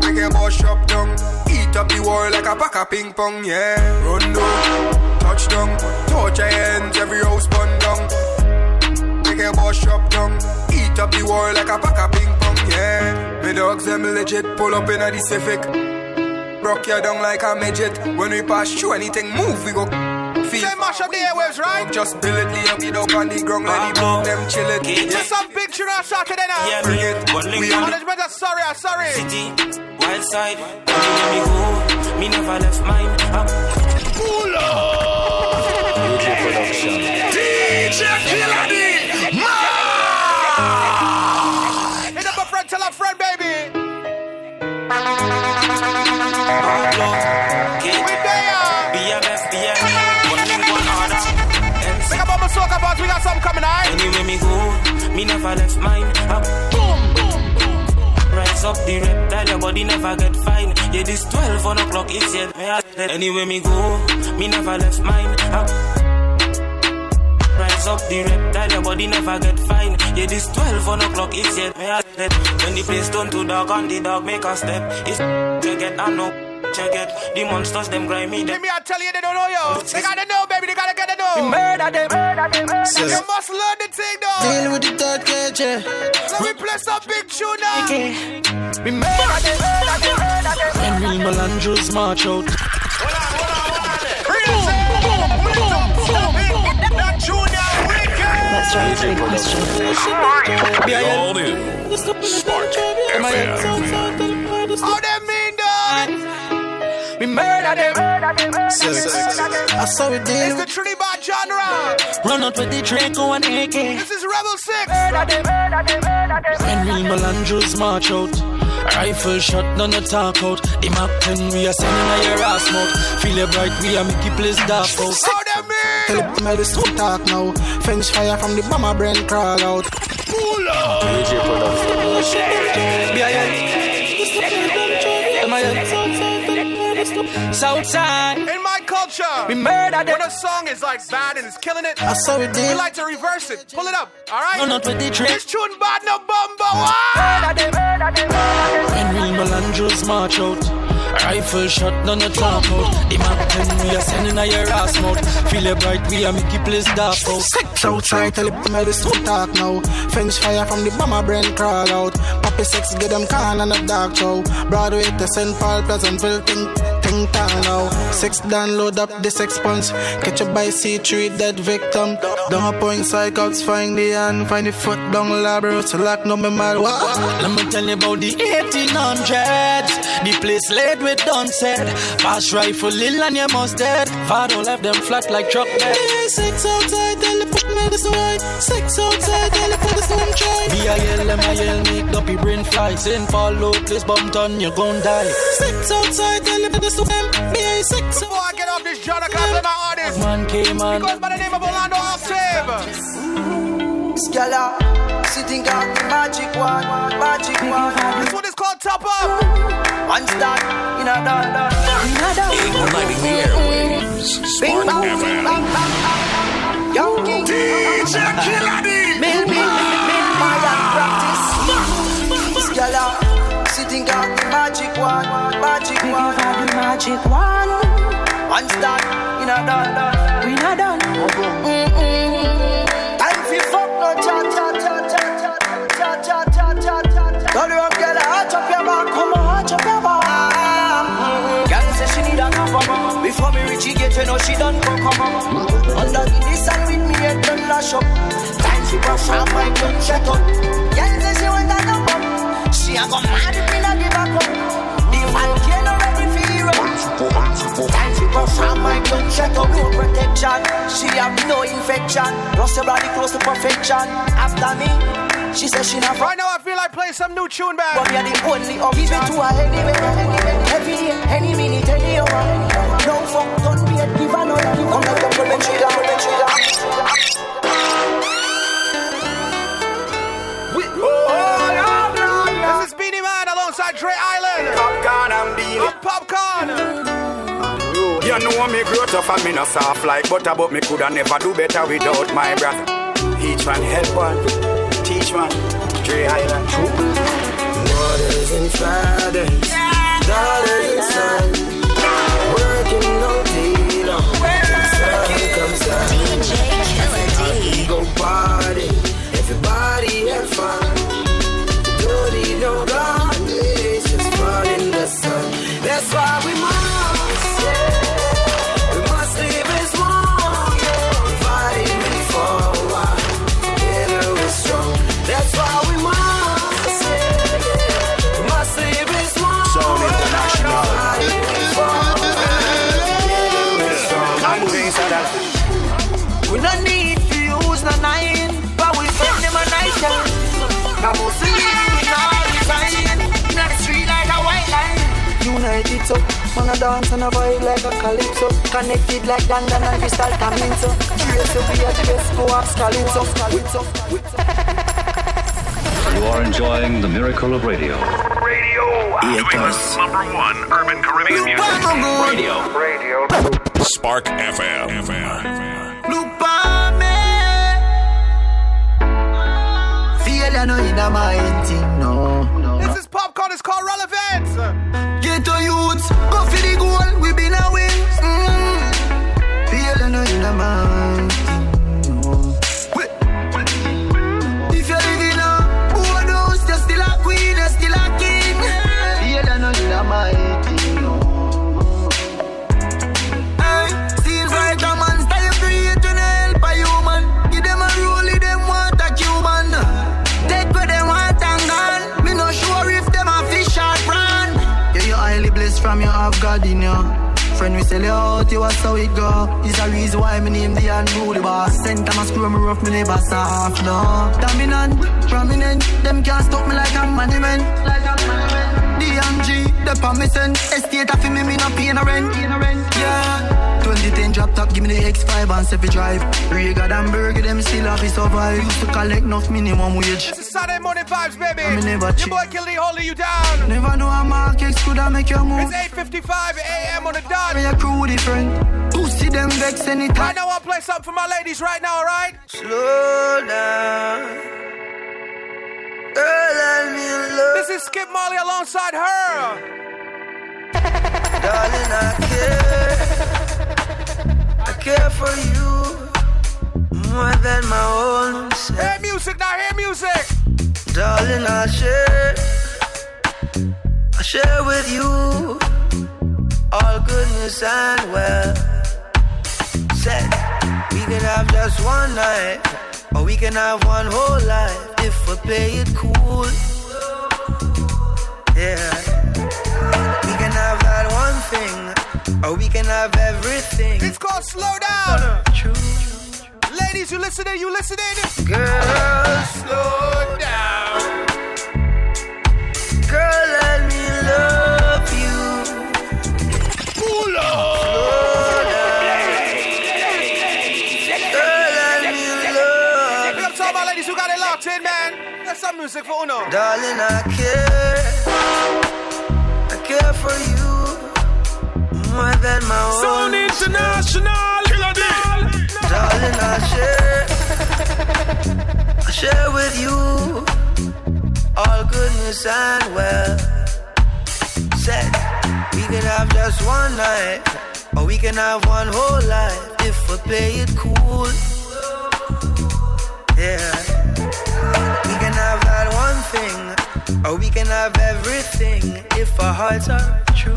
Make your boss shop down. Eat up the wall like a pack of ping pong. Yeah. Rondo. Touchdown. Touch your hands. Every house bun down. Make your boss shop down. Eat up the wall like a pack of ping pong. Yeah. Me dogs them legit. Pull up in a the Civic. Broke you down like a midget. When we pass through anything, move, we go feel. Say mash up the airwaves, right? Just build it, lay up it up on the ground, let the bug them chill it. Just some big tune on Saturday now. Yeah, Bring it. We to on the Management, I'm sorry, I'm sorry. city, wild side. Anywhere me go, me never left mine. Um. I'm DJ Killer D. Hit up a friend, tell a friend, me go, me never left mine. I'm boom, boom, boom. Rise up the reptile, your body never get fine. Yeah, this 12 one o'clock, it's yet. Anywhere me go, me never left mine. I'm Rise up the reptile, your body never get fine. Yeah, this 12 on o'clock, it's yet me a step. When the place turn to dog and the dog make a step, it's check it and no check it. The monsters them grimy. Them. Let me I tell you they don't know yo. They gotta know, baby. We murder them. Murder them. Murder You must learn the thing though. Deal with the third cage. Let me play some big tune now. Okay. We murder them. Murder them. Murder them. Henry Melandros march out. Let's try a big question. All new. Spark FM. How them mean dog? We murder them. I saw it It's deal. the Trinidad genre. Run out with the Draco and AK. This is Rebel Six. Henry Melandros march out. Rifle shot, none of talk out. The map 10, we are sending a your ass mouth. Feel it bright, we are making the place dark out. How them mean? Tell it, me this don't talk now. French fire from the bomber brain crawl out. Pull up. Southside. In my culture, We murder them. when a song is like bad and it's killing it, I saw it we like to reverse it. Pull it up. All right. Run out with the Draco. This tune bad no bumbo. What? Murder them. Murder them. Murder them. Henry Melandros march out. Rifle shot, none of talk out. The map 10, we are sending a your ass mouth. Feel it bright, we are make the place dark out. Sex outside, tell it, me this don't talk now. French fire from the bomber brain crawl out. Poppy sex, get them can and a dark show. Broadway to St. Paul, Pleasantville, think, think town now. Six download up the sex punch. Catch a by C3 dead victim. Don't point psychops, find the hand, find the foot down labro. So lock no me mal. What? Let me tell you about the 1800s. The place laid with said. Fast rifle, lil and you must dead. Father left them flat like truck bed. Six outside, tell the put me this way. Six outside, tell the put this one try. A them a make up your brain fly. Sin follow, place bumped on, you gon' die. Six outside, tell the put this one. Be a six Before I get off this genre, can I play my artist? Man came He on. goes by the name of Orlando Octave. Scala, sitting out the magic one, magic one. This one is called Top Up. One start in a dun dun. In a dun. Igniting the airwaves. Bing Spark bang, bing FM. Young king. DJ Killer D. Mill, mill, mill, my and practice. Scala, sitting out the magic one, magic one. the magic one. One start in a dun dun. We not done. Mm-mm. Time fi fuck no cha cha cha cha cha cha cha cha cha cha. Turn around, girl, arch up your back, come on, arch up your back. Girl say she need a cover before me reach it, you know she done go come up. Under the sun with me head done lash up. Time fi perform my gun shut up. She a go mad if me not give a cup. The man can't ready for hero. Time to perform my gun check up, no protection. She have no infection. Plus your body close to perfection. After me, she says she not Right now, I feel like playing some new tune but back. we are the only option. to her anyway, every day, any minute, any hour. No fuck, don't be a give another. Come like a bullet trigger, bullet trigger. Alongside Dre Island. Popcaan and bean. I'm Popcaan. You know me grow tough and me no soft like butter, but me coulda never do better without my brother. Each one help one, teach one. Dre Island true. Mothers and fathers, daughters and sons, working no day long. Sun comes out. DJ Killer D. Go party, everybody have fun. Man a dance and a vibe like a calypso. Connected like Dandan and Crystal Caminso. Trace to be a trace, go ask Calypso. Calypso. You are enjoying the miracle of radio. Doing the number one urban Caribbean music. Radio. Radio. Spark FM. Look on me. I know in my thing, no. Is called Relevance. Get to youths, go for the goal, we been a win. Mm. Feel I know in my thing, you. Friend, we sell you out, you was how it go. It's a reason why me name the unruly boss. Send time I screw me rough, me never soft, no. Dominant, prominent, them can't stop me like a monument. Like a monument. DMG, the permission. Estate of me, me no pay no rent. Yeah. 2010 drop top, give me the X5 and Sefi drive. Rega and Burger, them still have to survive. Used to collect enough minimum wage. This is Saturday morning vibes, baby. Me never Your cheat. boy Killy holding you down. Never know a market could I make you move. It's 8.55 a.m. on the dot. Me a crew different. Pussy them vex anytime. Right now, I'll play something for my ladies right now, alright? Slow down. This is Skip Marley alongside her. Darling, I care. I care for you more than my own self. Hear music now, hear music. Darling, I share. I share with you all goodness and well. Said we can have just one night, or we can have one whole life if we play it cool. Yeah. We can have that one thing, or we can have everything. It's called Slow Down. True. Ladies, you listening? You listening? Girl, slow down. Man. Some music for Uno. Darling, I care. I care for you more than my own. Sound International, Killer Darling, I share. I share with you all goodness and well. Said we can have just one night, or we can have one whole life if we play it cool. Yeah. Or we can have everything if our hearts are true.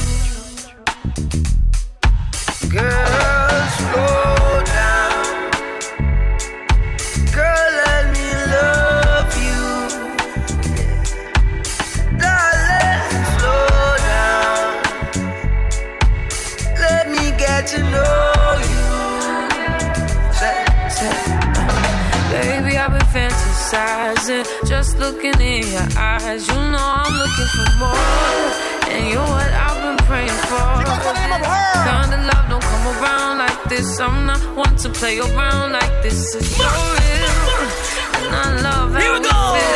Girl, slow down. Girl, let me love you. Darling, slow down. Let me get to know you. Baby, I've been fantasizing, just looking in your eyes. You know I'm looking for more, and you're what I've been praying for. Kind of love don't come around like this. I'm not one to play around like this. It's so real, and I love how we feel.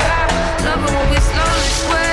I love it when we slowly sway.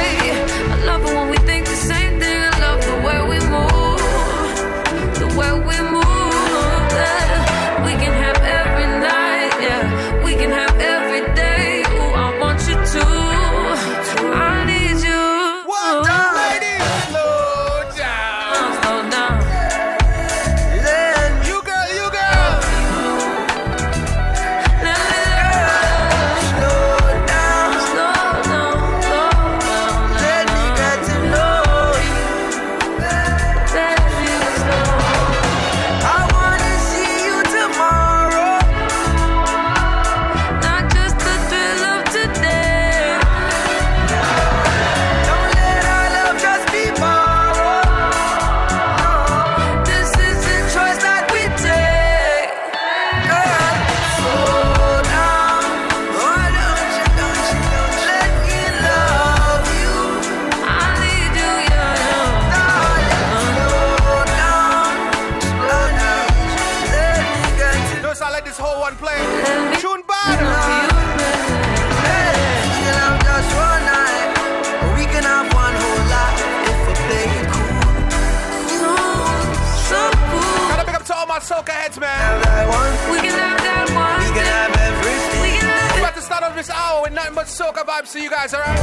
time. See you guys, all right?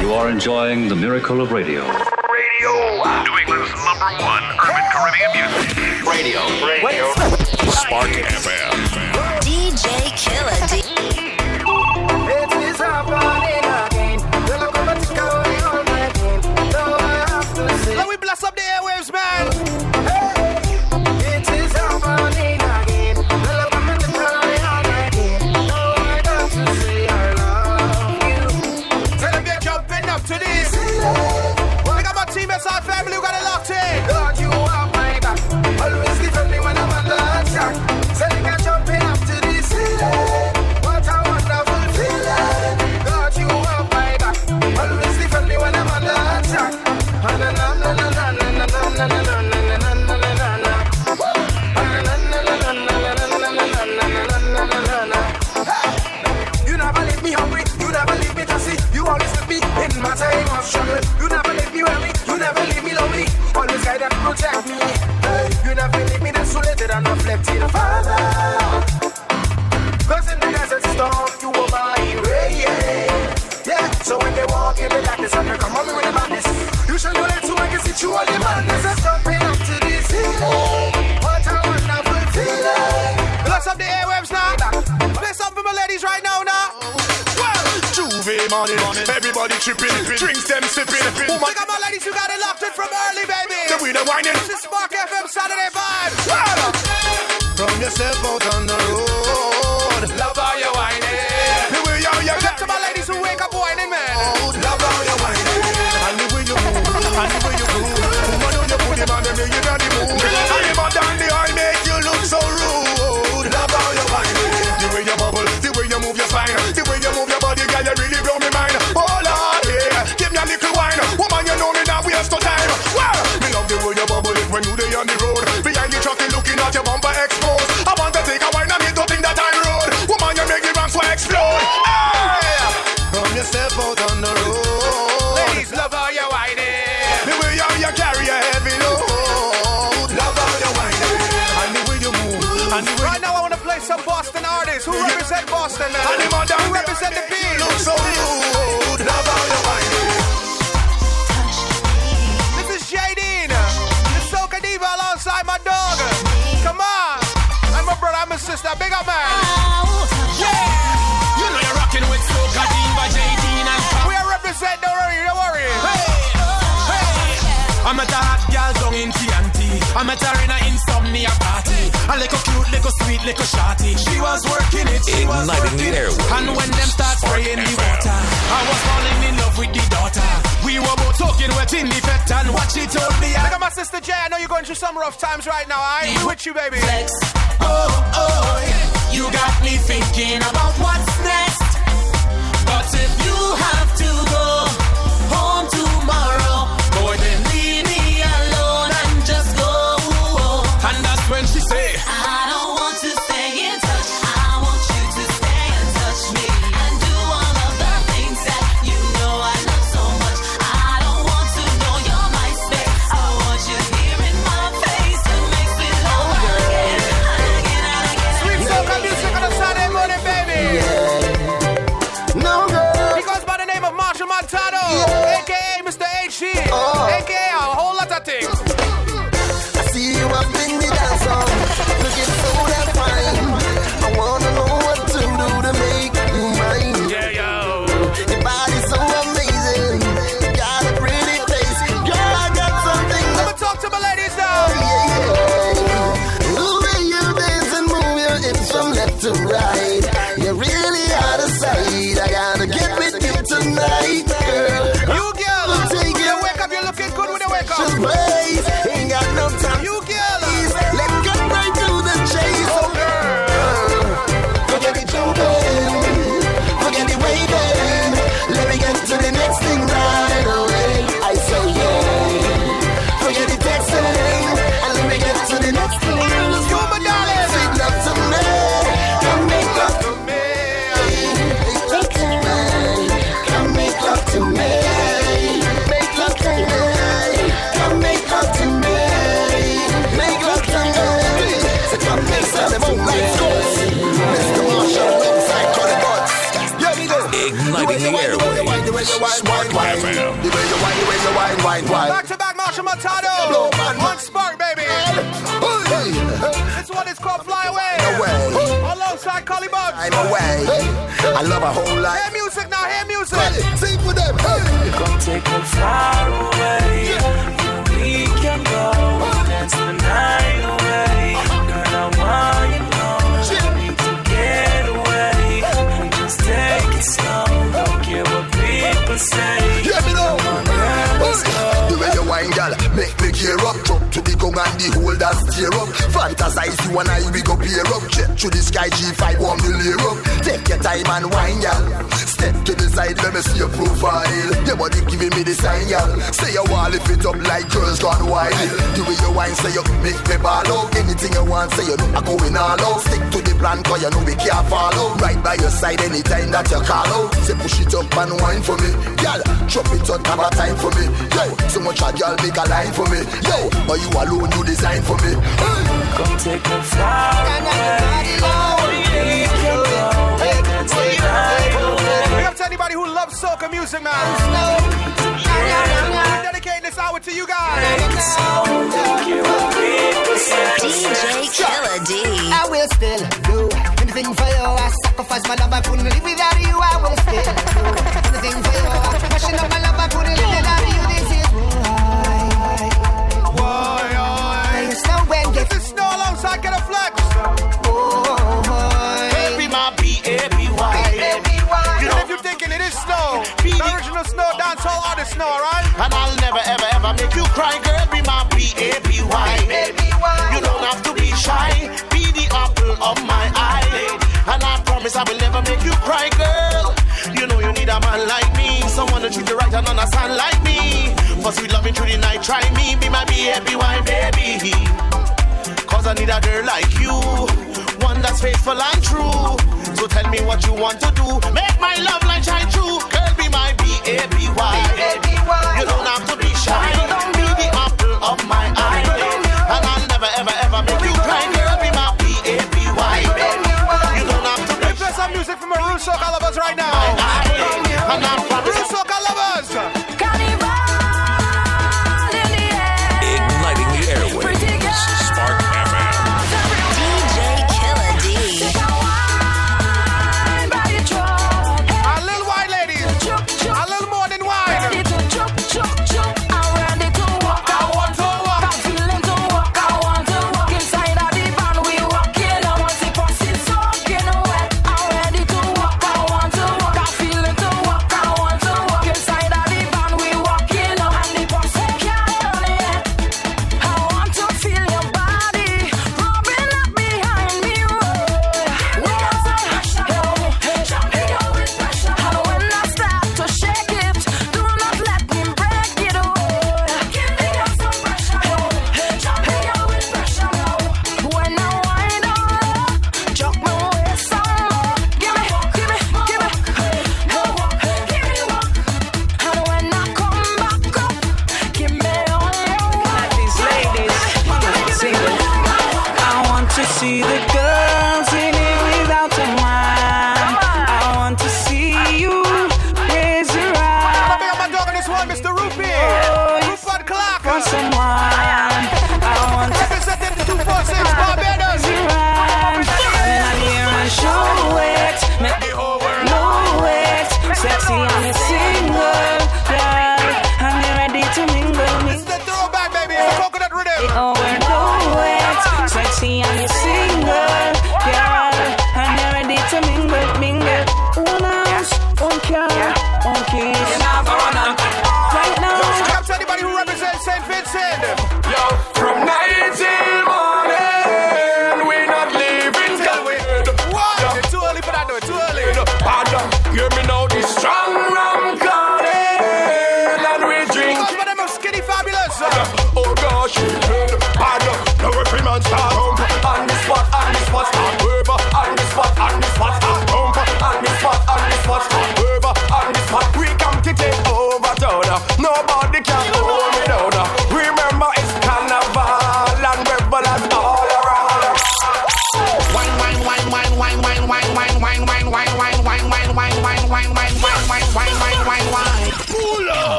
You are enjoying the miracle of radio. Radio. New England's number one urban Caribbean music. Radio. Radio. Spark FM. DJ Killer D. I met her in a insomnia party. A little cute, little sweet, little shotty. She was working it, she was working the air. And when them start spraying the water, I was falling in love with the daughter. We were both talking wet in the fet and what she told me. I got my sister Jay. I know you're going through some rough times right now. I ain't with you, baby. Flex. Oh, oh, you got me thinking about what's next. But if you have And I, we go pair up. Jet to the sky, G5, want me layer up. Take your time and wine, girl. Step to the side, let me see your profile. Your body giving me the sign, girl. Say you want lift it up like girls gone wild. The way your wine, say you make me ball out. Anything you want, say you know I going all out. Stick to the plan, cause you know we can't follow. Right by your side anytime that you call out. Say push it up and wine for me. Girl, drop it up, have a time for me. Yo, so much a girl make a line for me. Yo, or you alone, you design for me. Hey. Come take me far away. We to anybody who loves soca music, man. We're dedicating this hour to you guys. DJ Killer D. I will still do anything for you. I sacrifice my love. I couldn't live without you. I will still do artist Snow, alright? And I'll never ever ever make you cry, girl. Be my B A B Y. You don't have to be shy. Be the apple of my eye. And I promise I will never make you cry, girl. You know you need a man like me, someone to treat you right and understand like me. For sweet loving through the night, try me, be my B A B Y baby. Cause I need a girl like you, one that's faithful and true. So tell me what you want to do, make my love light shine through. Girl, be my B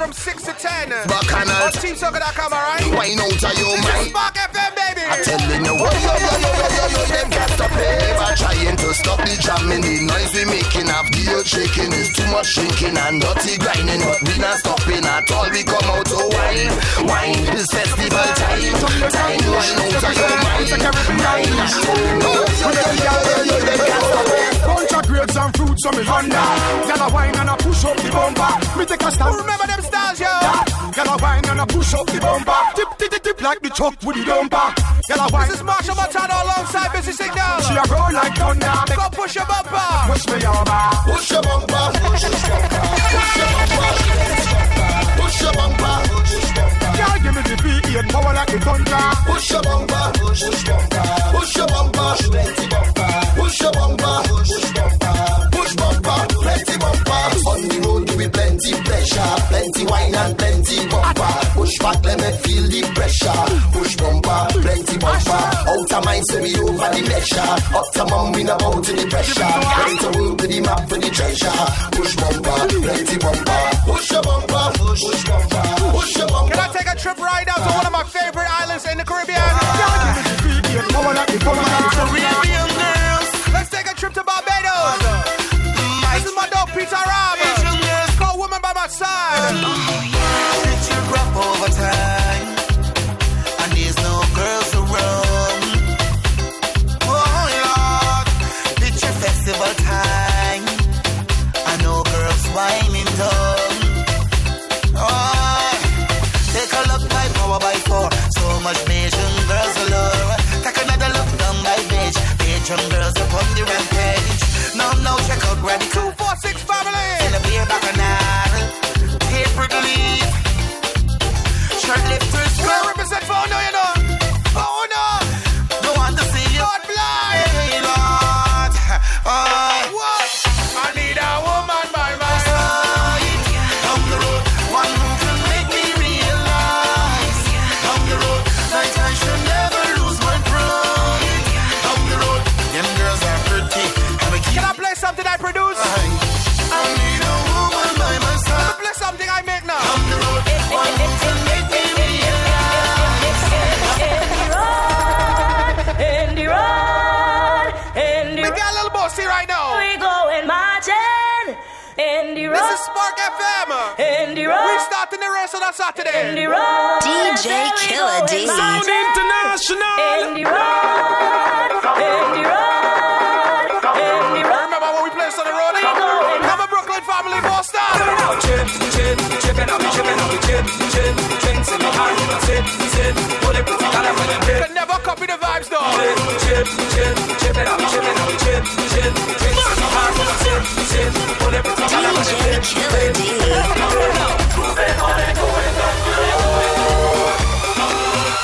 from 6 to 10. Bacchanal. On teamsoca.com, alright? Wine out of your mind. Spark FM, baby. I'm telling you what, yo, yo, yo, yo, yo, yo, them can't stop it. Never trying to stop the jamming, the noise we making, have the earth shaking, is too much shaking and dirty grinding, but we not stopping at all. We come out to wine, wine. This festival time, time, wine out of your mind, mind. No, yo, them can't stop it. Bunch of grapes and fruits, so me Honda. Gyal a wine and a push up the bumper. Me take a stand. Remember them styles, yo. Gyal a wine and a push up the bumper. Tip, tip, tip, tip like the truck with the dumper. Gyal a wine. This is Machel Montano alongside Busy Signal. She a roll like thunder. Make Go push your bumper. push me over. Push your bumper, push your bumper, push your bumper, push your bumper, Gyal give me the V8 power like the thunder. push your bumper, push your bumper, push your bumper, push your bumper, push bumper, On the road we plenty pressure, plenty wine and plenty bumper. Push back, let me feel the pressure. Push bumper, plenty bumper. Out of mind, so we over the measure. Up to mum, we not out to the pressure. Ready to work with the map for the treasure. Push bumper, plenty bumper. Push your bumper, push bumper, push your bumper. Can I take a trip right now to one of my favorite islands in the Caribbean? V8 power like the thunder. Let's take a trip to Barbados. Peter Rob. Call woman by my side. Picture rough over time, and there's no girls. Oh Lord, picture festival time, girls whining. Oh, take a look by by four, so much girls. Take another look down by girls upon the rampage. No, no, check out radical. This is Spark FM. Andy Rock. We're starting the rest of that Saturday. Andy Rock. DJ Killer D. Sound International. family must stop. Chip, chip, chipping up, chipping up, chip, chip, drinks in my hand. Sip, sip, bulletproof, color for the dip. Can never copy the vibes though. Chip, chip, chip, chipping up, chipping up, chip, chip, drinks in my hand. Sip, sip, bulletproof, color for the down the road.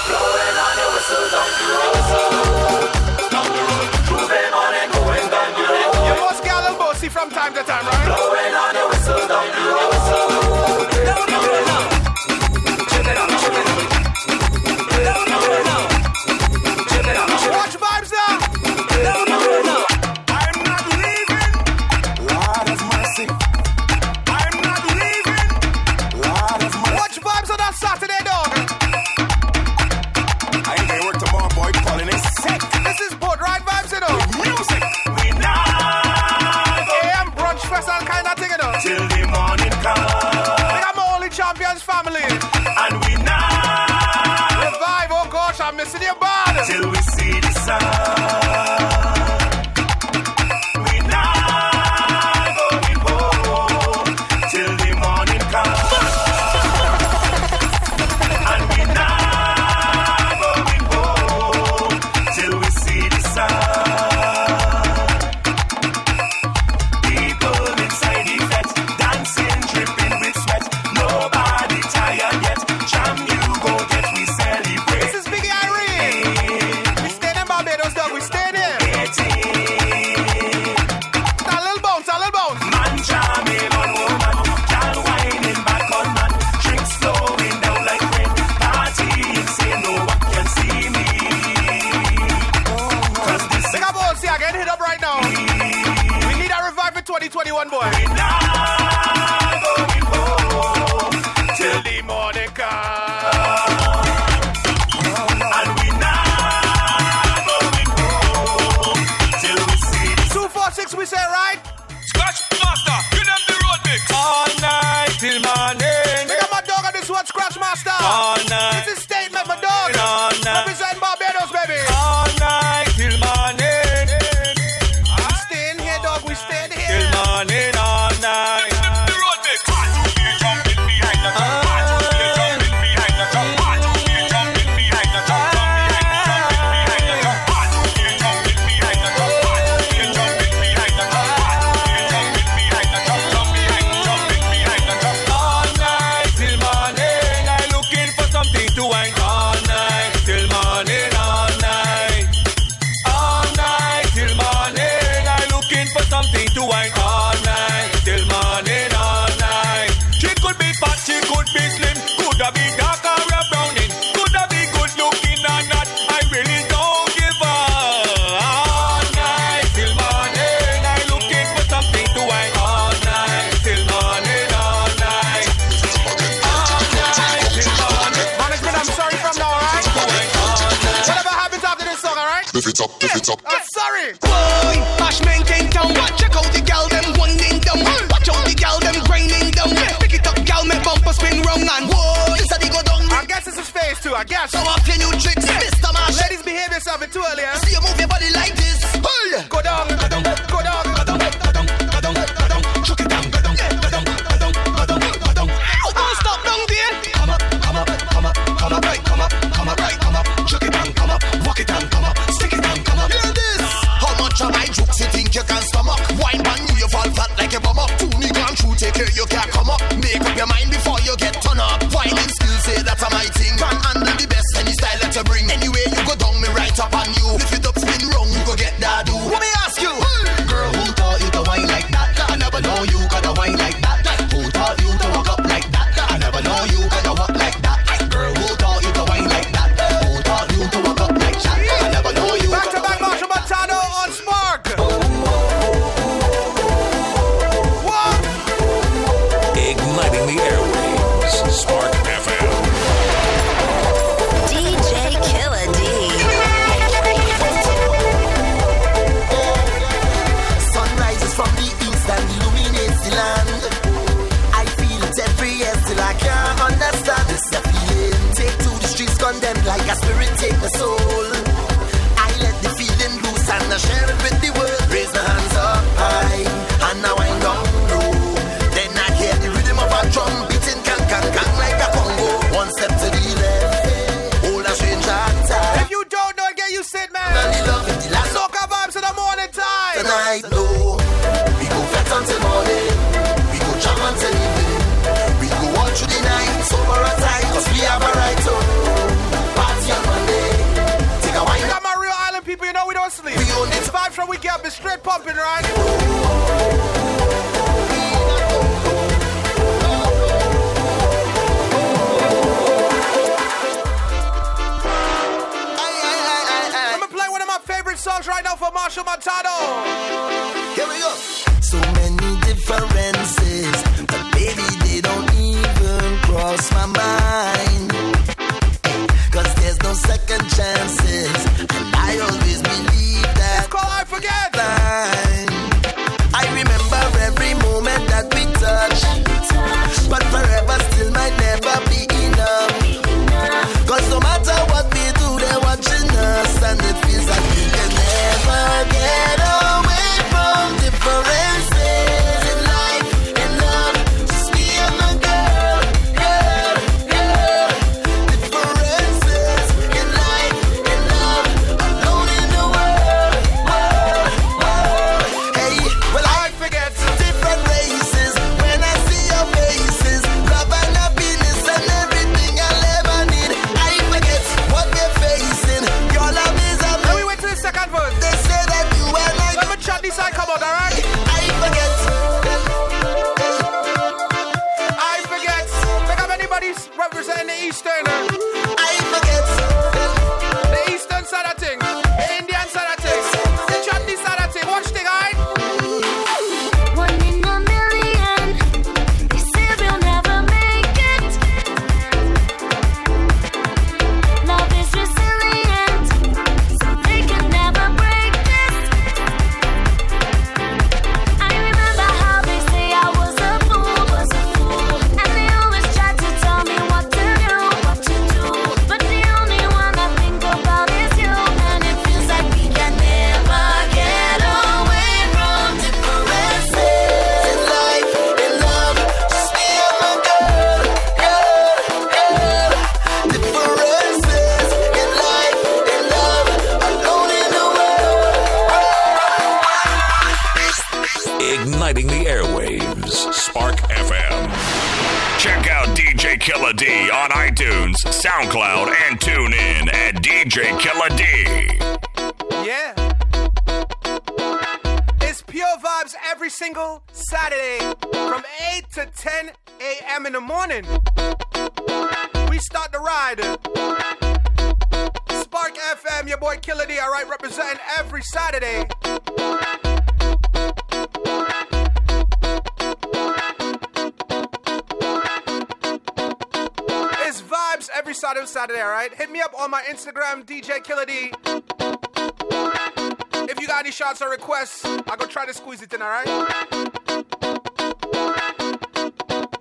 Blowing from time to time, right? casa. songs right now for Machel Montano. Here we go. Any shots or requests, I'll go try to squeeze it in, alright?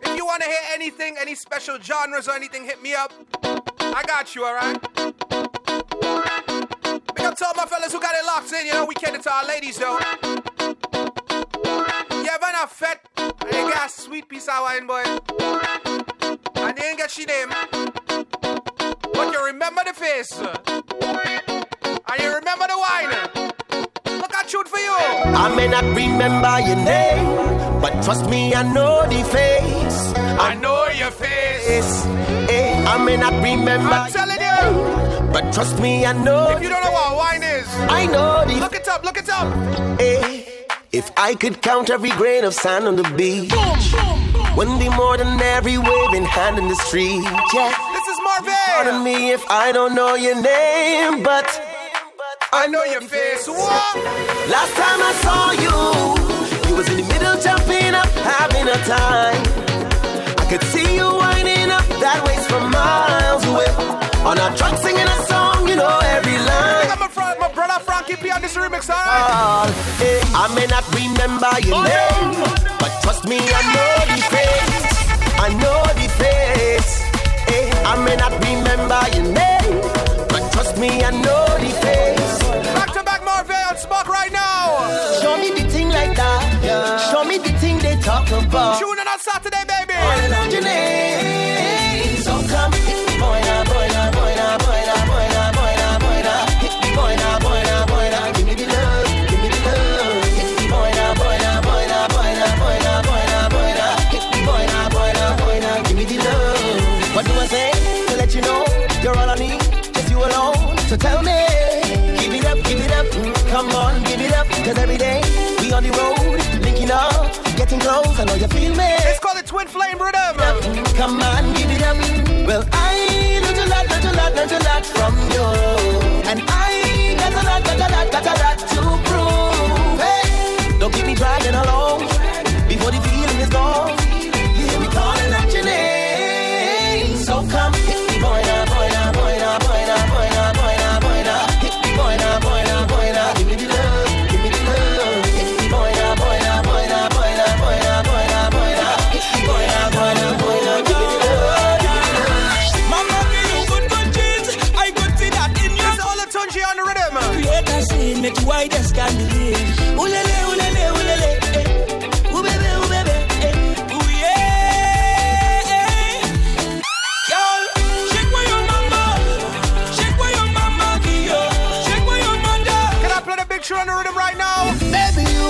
If you want to hear anything, any special genres or anything, hit me up. I got you, alright? Big up to all my fellas who got it locked in, you know, we cater to our ladies, though. Yeah, when I fed, I got a sweet piece of wine, boy. I didn't get she name. But you remember the face. And you remember the wine. Look at shoot for you. I may not remember your name, but trust me, I know the face. I know your face. Hey, I may not remember. I'm telling you. But trust me, I know. If you don't know what wine is, I know the. Look it up, look it up. Hey, if I could count every grain of sand on the beach, wouldn't be more than every waving hand in the street. Yeah. This is Marvin. Pardon me if I don't know your name, but I know your face. What? Last time I saw you, you was in the middle jumping up, having a time. I could see you winding up that waist from miles away. On a truck singing a song, you know every line. I got my, fr- my brother Frankie P on this remix, alright? Uh, hey, I may not remember your name, but trust me, I know the face. I know the face. Hey, I may not remember your name, but trust me, I know the face. Back to back Marvin on Spark right now. Show me the thing like that. Show me the thing they talk about. Tune in on Saturday, baby. Calling you feel me. It's called the Twin Flame Rhythm. Come on, give it up. Well, I learned a lot, learned a lot, learned a lot from you. And I got a lot, got a lot, got a lot to prove. Hey, don't keep me dragging make you wide as can. Ulele, ulele, ulele, eh. Ooh, baby, eh. Ooh, yeah, eh. Girl, shake where your mama. Shake where your mama give. Shake where your mother. Can I play the show on the rhythm right now? Baby, you.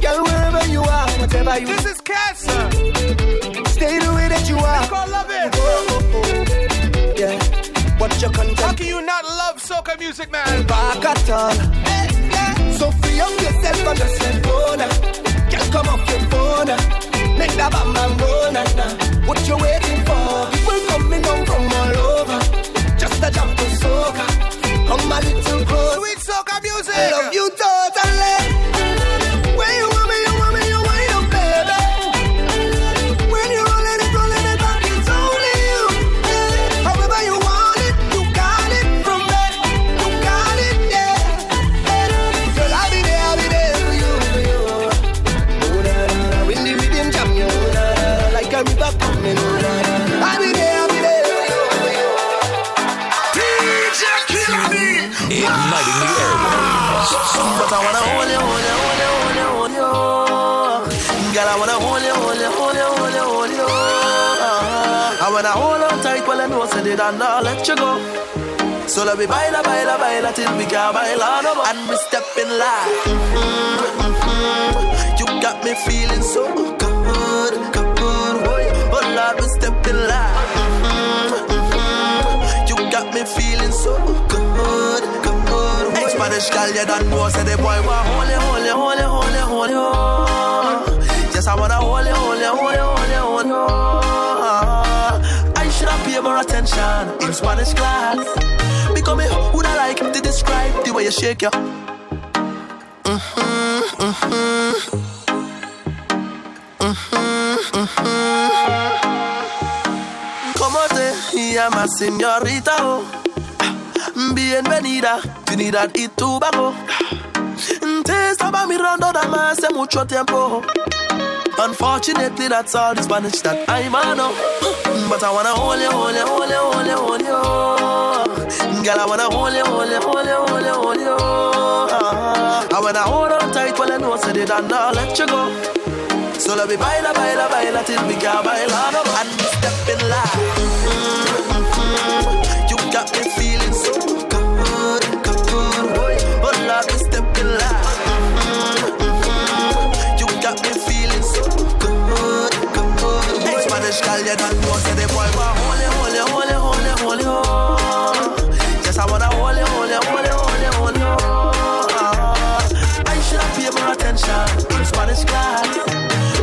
Girl, wherever you are, whatever you This is Cass. Stay the way that you are. It's called Love It. Oh, oh, oh. Yeah. Watch your How can you not soca music, man? Back at all. So free up yourself on the cell phone. Can't come off your phone. Make that bam bam. Nah, nah. What you waiting for? People coming down from all over. Just a jump to soca. Come a little close. Sweet soca music. I love you them know it and I'll let you go. So let me buy it, buy baila, buy baila till we can't baila no more. And we step in line. You got me feeling so good, good. Oh Lord, we step in line. Mm-hmm, you got me feeling so good, good. boy. Spanish girl, you done know say the boy want holy, holy, holy, holy, holy. Oh. Yes, I wanna hold you, hold holy, hold holy. Oh. Attention in Spanish class. Because me would I like to describe the way you shake your. Mm-hmm, mm-hmm. Mm-hmm, mm-hmm. Como te llamas, señorita? Oh. Bienvenida, Trinidad y Tobago. Te estaba mirando nada hace mucho tiempo. Unfortunately, that's all the Spanish that I know. But I wanna hold you, hold you, hold you, hold you, hold you. Girl, I wanna hold you, hold you, hold you, hold you, hold you. I wanna hold on tight while I know so they don't let you go. So let me baila, baila, baila till we can baila and step in line. You you don't know, say the boy want holy, holy, holy, holy, holy, oh. Yes, I wanna holy, holy, holy, holy, holy, oh. I should have paid more attention in Spanish class.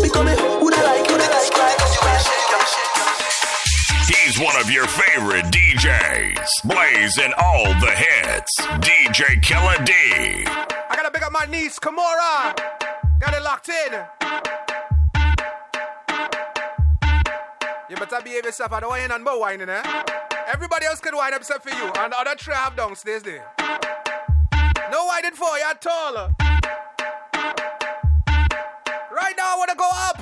Because me, who I like, who I like, right? You wanna shake, you shake. He's one of your favorite DJs, blazing all the hits. DJ Killer D. I gotta pick up my niece, Kamora. Got it locked in. You better behave yourself. I don't want you none more whining, eh? Everybody else can whine except for you. And the other three I have downstairs there. No whining for you at all. Right now, I wanna go up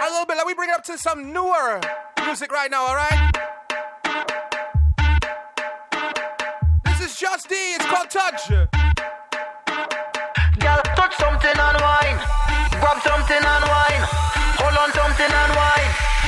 a little bit. Let me bring it up to some newer music right now, alright? This is Jus D, it's called Touch. Girl, touch something and wine. Grab something and wine. Hold on something and wine.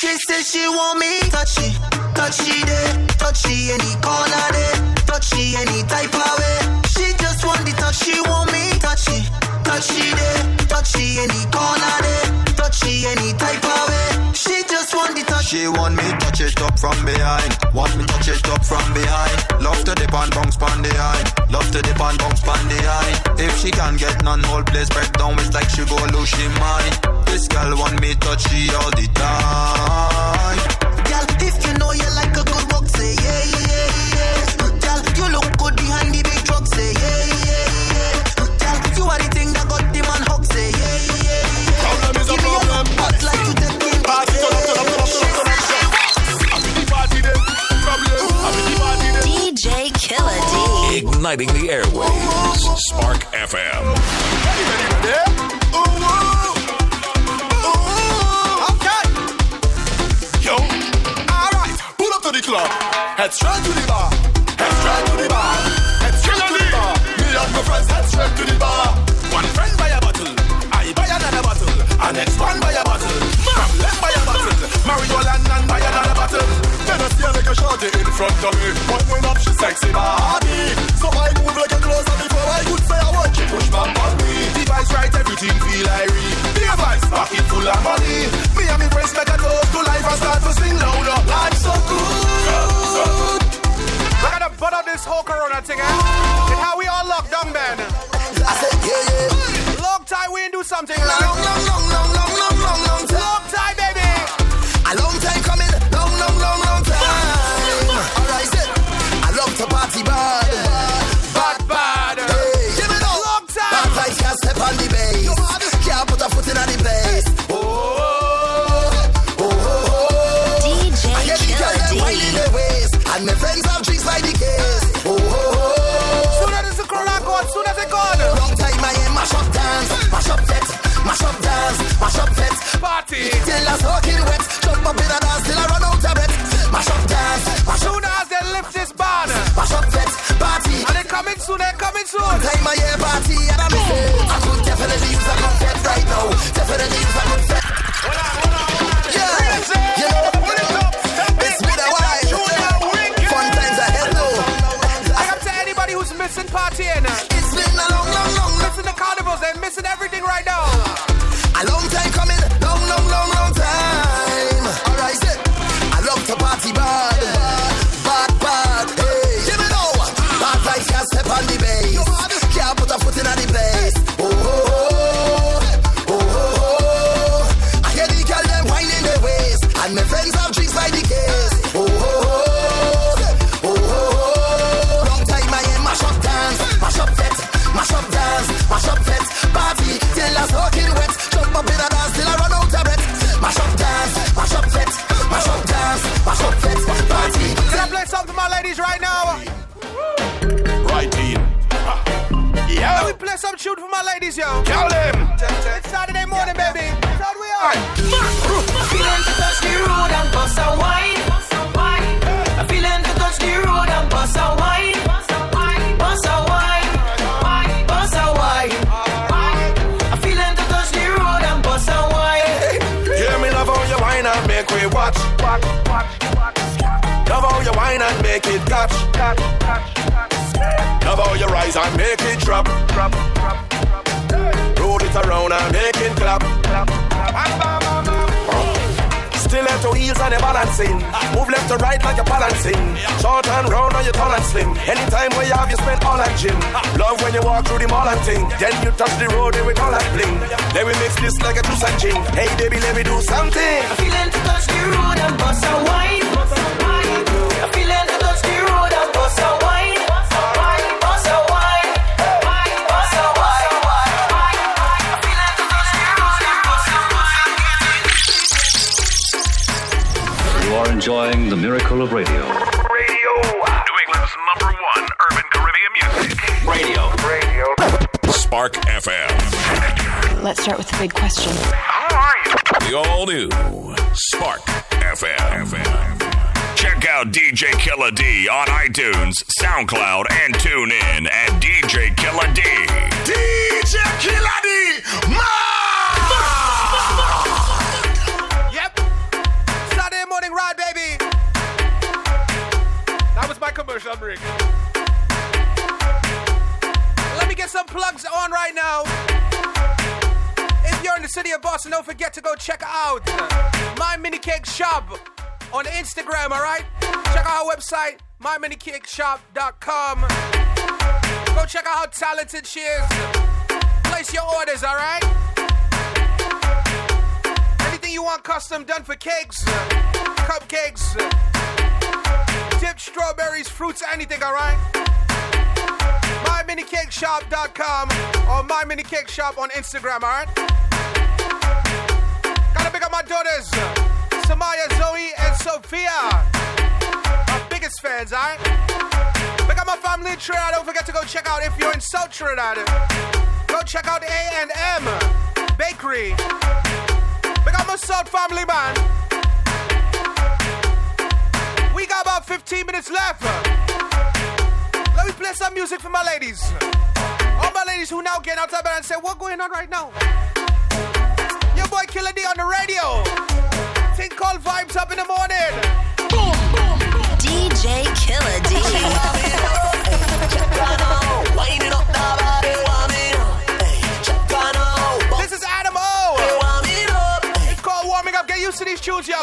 She says she want me touchy, touchy day, touchy any corner day, touchy any type of way. She just want the touch, she want me touchy, touchy day, touchy any corner day, touchy any type of way. She just want the touch. She want me touch it up from behind. Want me touch it up from behind. Love to dip and bounce pan the eye. Love to dip and bounce pan the eye. If she can't get none, whole place break down. It's like she go lose she mind. This girl want me touch she all the time. Girl, if you know you like Igniting the airwaves. Spark FM. Yo, alright, pull up to the club. Head straight to the bar. Head straight to the bar. Head straight to the bar. Me and my friends head straight to the bar. One friend buy a bottle, I buy another bottle. And next one buy front of me. Point when up, she sexy body. So I move like a closer before I could say I want you push back on me. Device right, everything feel irie. Be a vice, pocket full of money. Me and me friends make a toast to life and start to sing louder. Life so good. I gotta butt out this whole corona thing, eh? And how we all locked down, man. I said, yeah, yeah. Long time we ain't do something like Long, long, long, long, long, long, and make it drop. Roll it around and make it clap. Stiletto heels and you're balancing. Move left to right like you're balancing. Short and round and you're tall and slim. Anytime where you have, you spend all that gym. Love when you walk through the mall and thing. Then you touch the road, they with all that bling. Let me mix this like a juice and gin. Hey baby, let me do something. I feeling to touch the road and bust a wine. Enjoying the miracle of radio. Radio. New England's number one urban Caribbean music. Radio. Radio. Spark FM. Let's start with the big question. How are you? The all new Spark FM. Check out DJ Killer D on iTunes, SoundCloud, and TuneIn at DJ Killer D. DJ Killer D. Yep. Saturday morning ride, baby. Commercial break. Let me get some plugs on right now. If you're in the city of Boston, don't forget to go check out My Mini Cake Shop on Instagram, all right? Check out our website, myminicakeshop.com. Go check out how talented she is. Place your orders, all right? Anything you want custom done for cakes, cupcakes, dipped strawberries, fruits, anything, all right? MyMiniCakeShop.com or MyMiniCakeShop on Instagram, all right? Gotta pick up my daughters, Samaya, Zoe, and Sophia. My biggest fans, all right? Pick up my family in Trinidad. Don't forget to go check out if you're in South Trinidad. Go check out A&M Bakery. Pick up my South family, man. 15 minutes left. Let me play some music for my ladies. All my ladies who now get outside bed and say, what going on right now? Your boy Killer D on the radio. Thing called Vibes Up in the morning. Boom. DJ Killer D. This is Adam O. It's called Warming Up. Get used to these tunes, yo.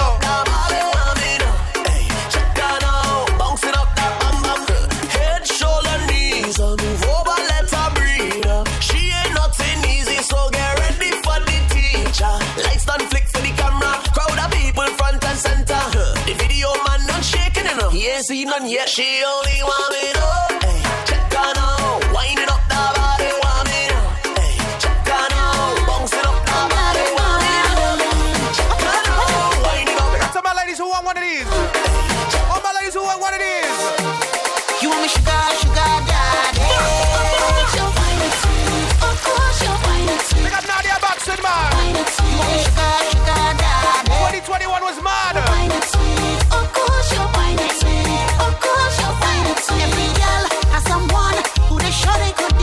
Shaking enough, he ain't seen none yet. She only want me up, hey, check her now, wind it up the body, want me now, hey, check her now, bounce it up the body, want me now, check her now, wind it up. I got some my ladies who want one of these. All my ladies who want one of these. You want me sugar, sugar daddy? Pick up Nadia Batson, man. You want me sugar, sugar They could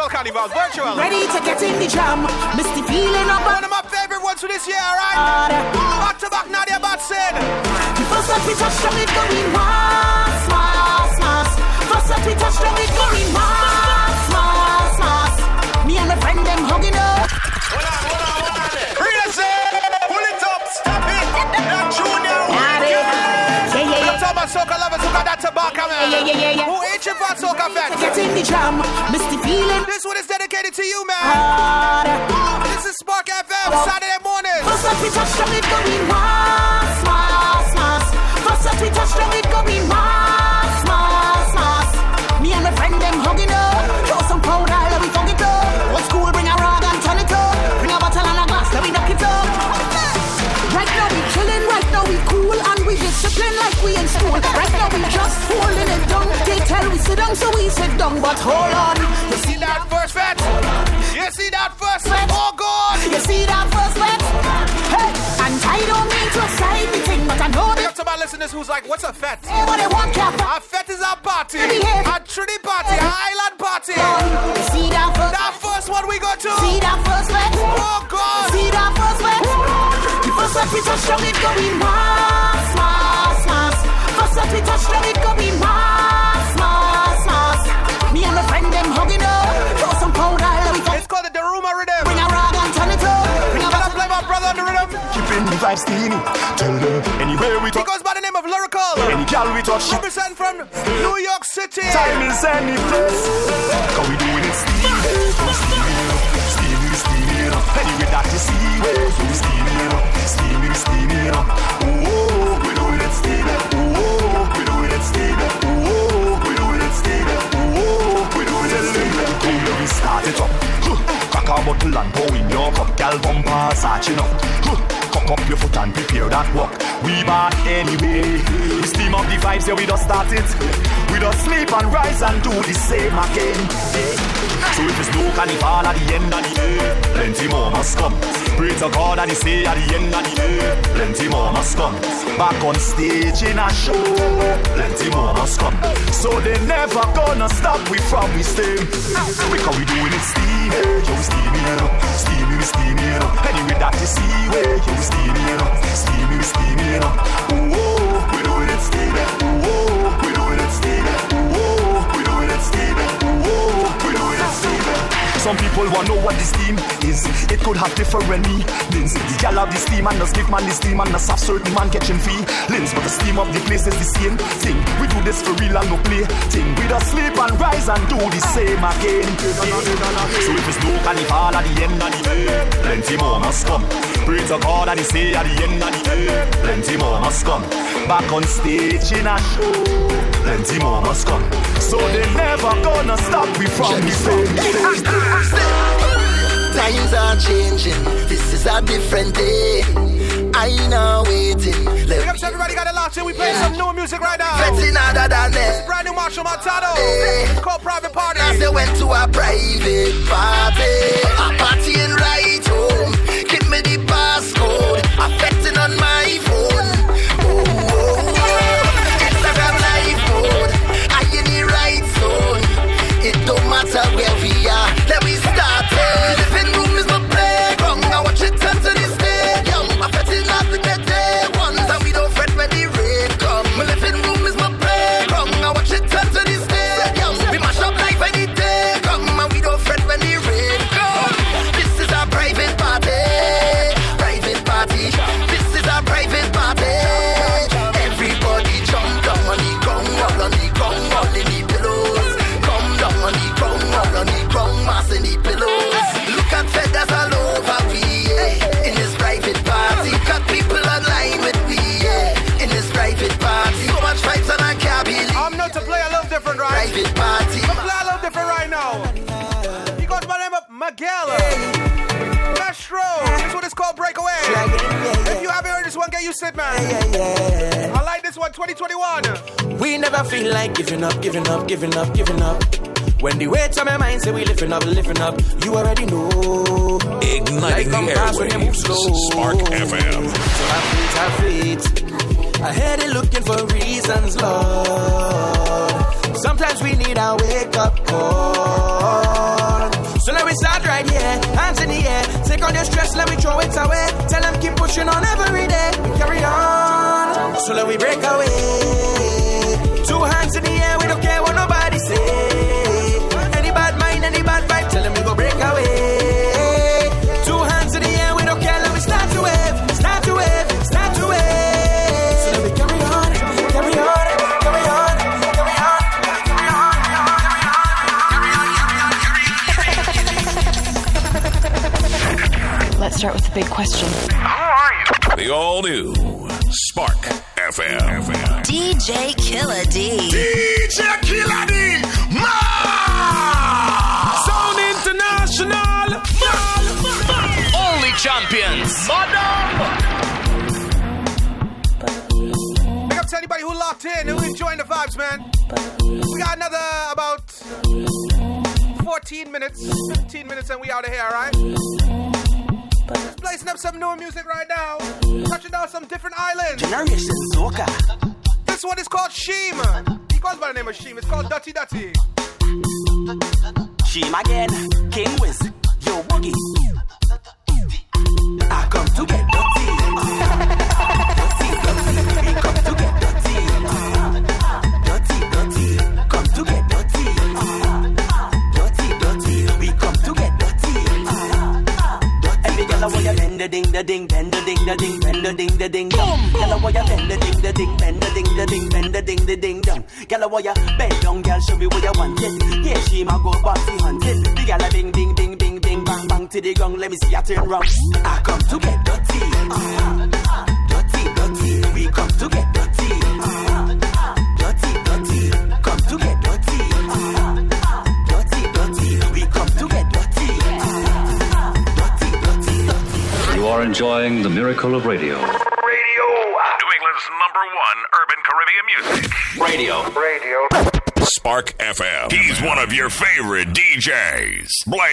carnival, virtual. Ready to get in the jam. Misty feeling up. One of my favorite ones for this year, alright? Back to back, Nadia Batson. The first that we touch down, it going mass, mass, mass. First that we touch down, it going mass, mass, mass. Me and my friend them hugging up. Yeah. I'm talking about soca lovers who got that tobacco, man. Yeah, yeah, yeah, yeah. Who ain't your fat soca fans? Get in the jam. Misty feeling. This one is dedicated to you, man. This is Spark FM, oh. Saturday morning. First that we touch down, it going mass, mass, mass. First that we touch down, it going mass, Right now we just holding it down. They tell we sit down, so we sit down. But hold on, You see that first fete? You see that first fete? Oh, God. you see that first fete? Hey, and I don't mean to say anything, but I know that to my listeners who's like, what's a fete? everybody want cap. A fete is a party. A Trinity party, a Island party. You see that first? That first one we go to. See that first fete? Oh, God. See that first bet? The first that we touch down, it going mass, mass, mass. First that we touch down, it going mass, mass, mass. Me and my friend them hugging up. Throw some powder, let we go. It's called the Daruma Rhythm. Bring a rag and turn it up. Bring a Can I bottle. play my brother on the rhythm? Keeping the vibes steamy. Tell them anywhere we He goes by the name of Lyrical. any gal we touch. Represent from New York City. Time is any place. Cause we doing it steamy. Steamy, steamy, steamy. Anyway, that is steamy. So we steamy, steamy, steamy. Start it up. Crack a bottle and pour in your cup. Gal bumper, satching up. Cock up your foot and prepare that walk. We bad anyway. We steam up the vibes, yeah, we just start it. We just sleep and rise and do the same again. So if it's no carnival at the end of the day, plenty more must come. Pray to God that He say at the end of the day, plenty more must come. Back on stage in a show, plenty more must come. So they never gonna stop we from we stay. Because we doing it steamy, yo, we steamy, you know. steamy, we steamy, you know. Anyway, that is see way, yo, we steamy, you know. steamy, we steamy, you know. Ooh, we doing it steamy, Some people want to know what the steam is. It could have different meanings. The gal have the steam and the skip man the steam and the soft certain man catching feelings. But the steam of the place is the same thing. We do this for real and no play thing. We just sleep and rise and do the same again. So if it's no carnival at the end of the day, plenty more must come. Pray to God that He say at the end of the day, plenty more must come. Back on stage in a show, plenty more must come. So they never gonna stop me from the same Times are changing. This is a different day. I know waiting. Big up to everybody got a lot in. We play some new music right now. Betting other than it. Brand new Machel Montano. Hey. Called Private Party. As they went to a private party, a partying right home. Give me the passcode. Affecting on my phone.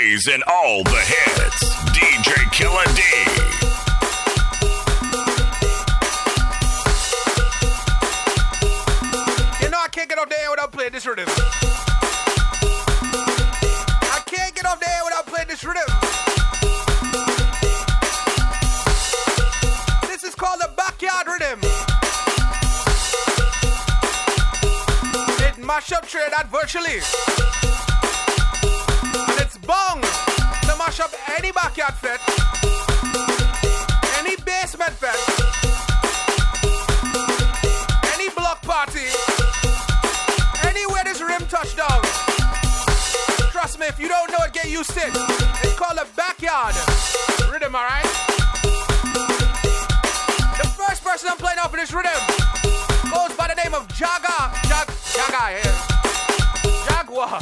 plays and all the hits. DJ Killer D. You know I can't get up there without playing this rhythm. I can't get up there without playing this rhythm. This is called the backyard rhythm. It mash up trade virtually bong to mash up any backyard fete, any basement fete, any block party, anywhere this rim touchdown. Trust me, if you don't know it, get used to it. It's called a backyard rhythm, alright? The first person I'm playing off of this rhythm goes by the name of Jaga. Jag, Jaga, yeah. Jaguar.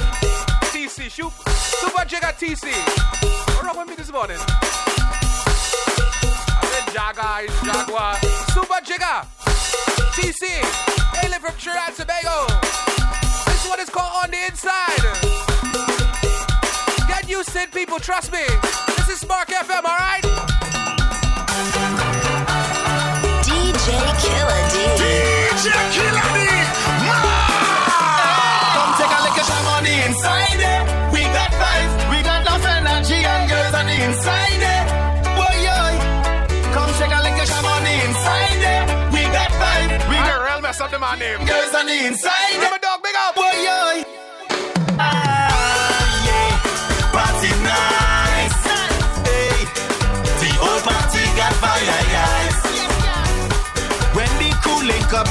TC Shoop. Super Jigga TC. What wrong with me this morning? I said Jaga is Jaguar. Super Jigga TC. Hailing from Trinidad Tobago. This one is called On the Inside. Get used to it, people. Trust me. This is Spark FM, alright? DJ Killer D. DJ Killer D. inside it. Boy, boy. Come shake a lick, your money inside it. We got five. We got real mess up to my name. Girls on the inside. Remember dog, big up. Boy, boy. Party nice. Hey. The old party got fire, yes. When the cool link up.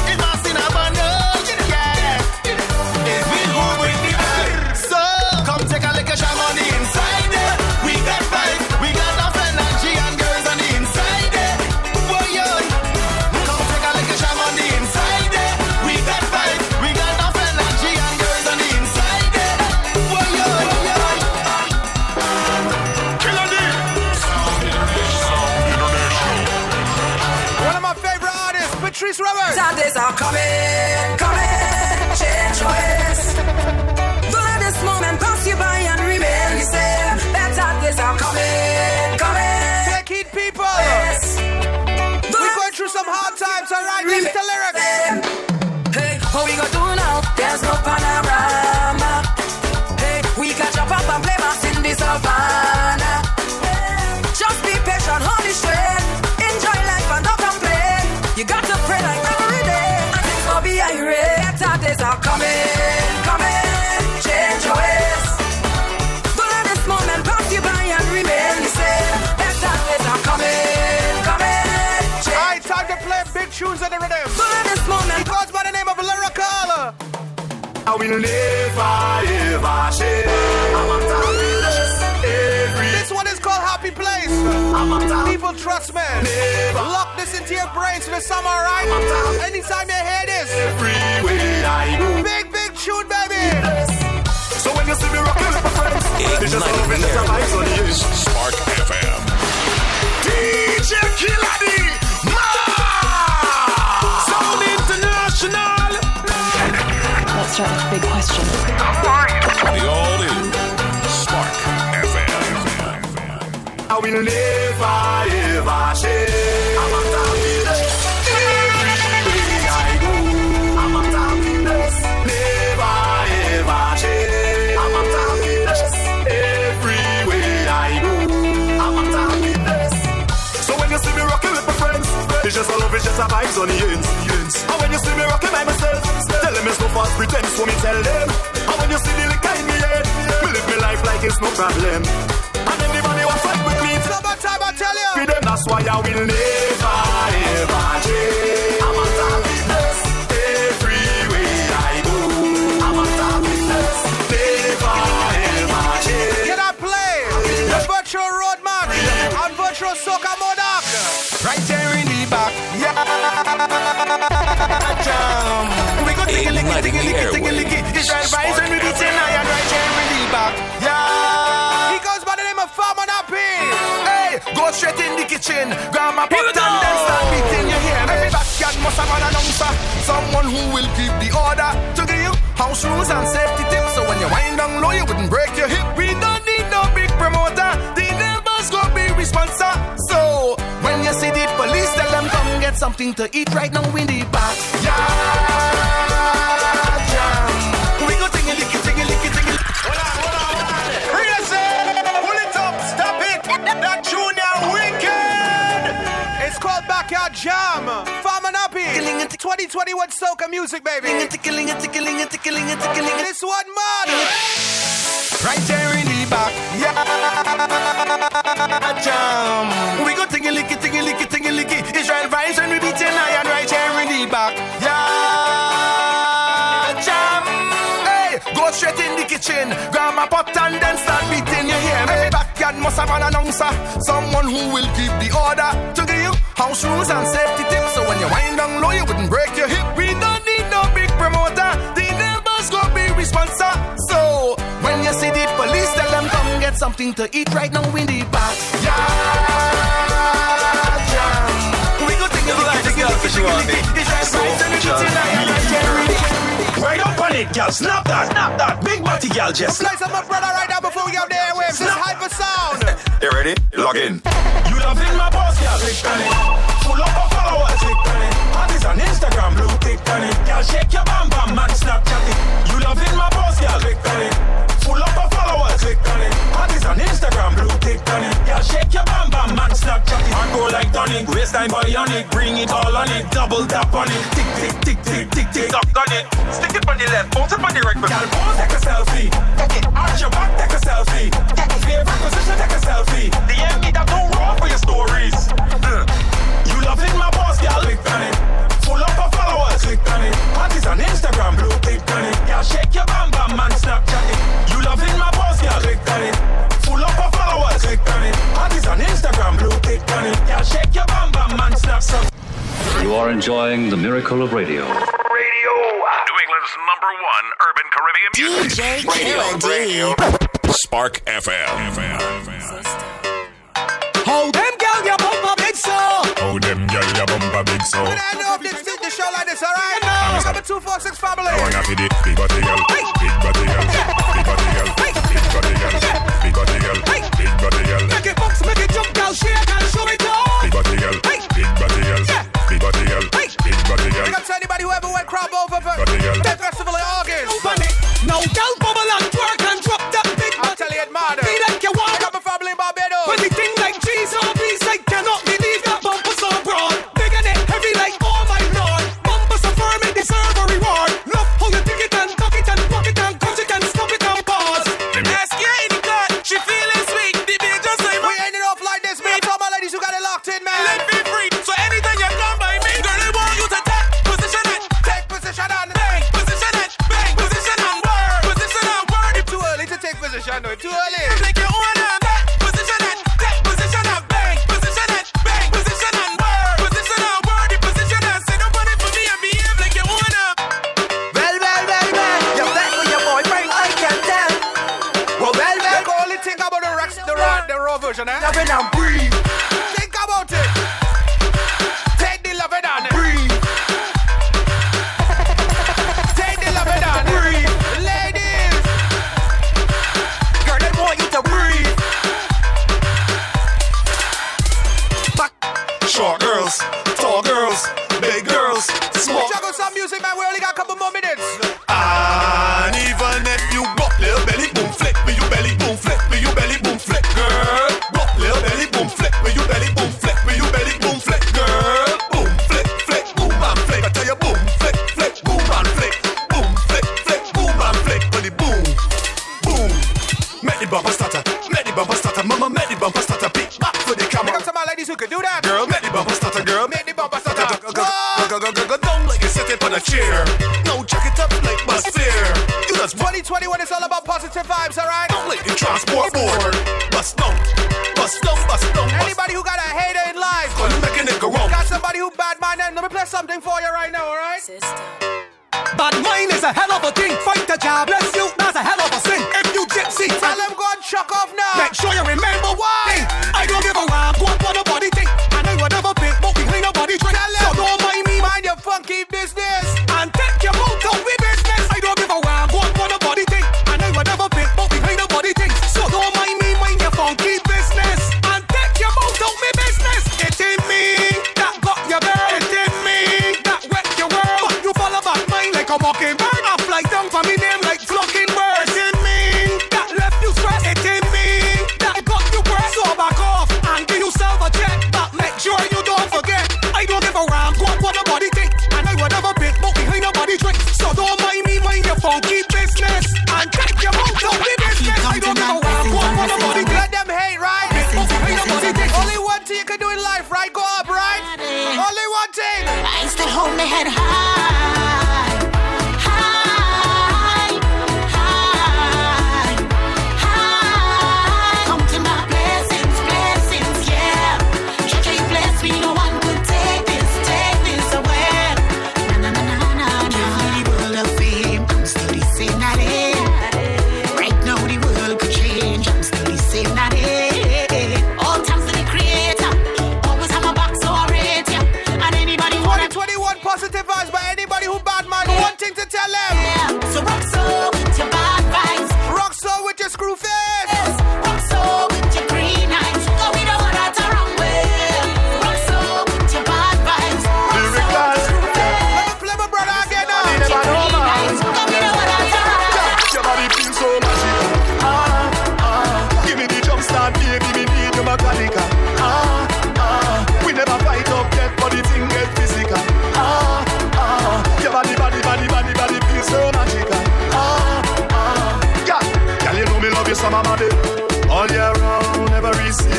Will never ever change. Every This one is called Happy Place. People trust me. Lock this into your brains for the summer, alright? Anytime you hear this. everywhere I go. Big, big tune, baby. So when you see me rocking with my friends, it's just love, it's just a vibes on you. Spark FM. DJ Killer D, Sound International. Let's start with a big question. The all new Spark FM. I will never ever change. I'm a happiness. Everywhere I go, I'm a happiness. Never ever change. I'm a happiness. Everywhere I go, I'm a happiness. So when you see me rocking with my friends, it's just a love, it's just a vibes on the ends, the ends. And when you see me rocking by myself, tell them it's no false pretense, so me tell them. And when you see the liquor in me head, me live my life like it's no problem. And anybody who fight with me, Summertime, I tell you. for them, that's why I will never ever change. Straight in the kitchen, pot and then start beating your hair. Every backyard must have an announcer, someone who will keep the order to give you house rules and safety tips. So when you wind down low, you wouldn't break your hip. We don't need no big promoter. The neighbors go be responsible. So when you see the police, tell them come get something to eat right now in the back. Backyard Jam. Farmer Nappy. 2021 soca music, baby. This one, man. Right there in the back, yeah, jam. We go tingy licky, tingy licky, tingy licky. Israel vibes and we beat an iron right here in the back, yeah, jam. Hey, go straight in the kitchen, grab my pot and then start beating your hair. Every backyard must have an announcer, someone who will keep the order to give you house rules and safety tips. So when you wind down low, you wouldn't break your hip. We don't need no big promoter. The neighbors go be responsible. So when you see the police, tell them come get something to eat right now in the back. Yeah, jam. We go take a look at the girl sure. It's right, right, and it's tonight, right, Jerry. Right up on it, girl. Snap that, snap that. Big body, girl. Just Slice up my brother right now before we get there with this hyper sound. You ready? Log in. You love in my boss, girl. Click on it. Full up of followers, click on it. Is on Instagram, blue tick on it. Girl, shake your bam bam, man, Snapchat it. You love in my boss, girl. Click on it. Full up of followers, click on it. Is on Instagram, blue tick on it. Girl, shake your bam bam, man, Snapchat it. And go like tonic, waistline body on it. Bring it all on it, double tap on it. Tick tick tick tick tick tick up on it. Stick it on the left, bounce it on the right. Girl, pose, take a selfie. Take it, arch your back, take a selfie. Favorite position, take a selfie. DM me that don't roll for your stories. Uh, You loving my boss, girl? Click on it. Full up of followers, click on it. Parties on Instagram, blue tick on it. Girl, shake your bam bam, man, Snapchat it. You loving my boss, girl? Click on it. Full up of followers, click on it. Parties on Instagram, blue tick on it. Girl, shake your bam bam, man, Snapchat. You are enjoying the miracle of radio. Radio. New England's number one urban Caribbean music. DJ Killer D. Spark FM. How them girl you bump a big so? Oh, them girl, you bump a big so. When I know if this fit the show like this, alright? Number 246 family. I wanna be the big body girl, big body girl, big body girl, big body girl, big body girl, big body girl. Make it box, make it jump, girl, shake and show it off. Big up to anybody who ever went crop over for Body. Death Festival in August. Open it.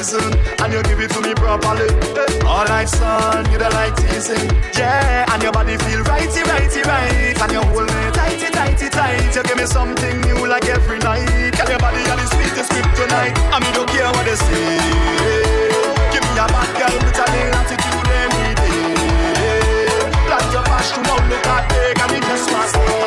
reason, and you give it to me properly. Alright, son, you the like teasing, yeah. And your body feel righty, righty, right, and you hold me tighty, tighty, tight. You give me something new like every night. And your body you're the sweetest grip tonight. I mean, don't care what they say. Give me a bad girl with a little attitude every day. Plant your passion out, look at take, and it just must.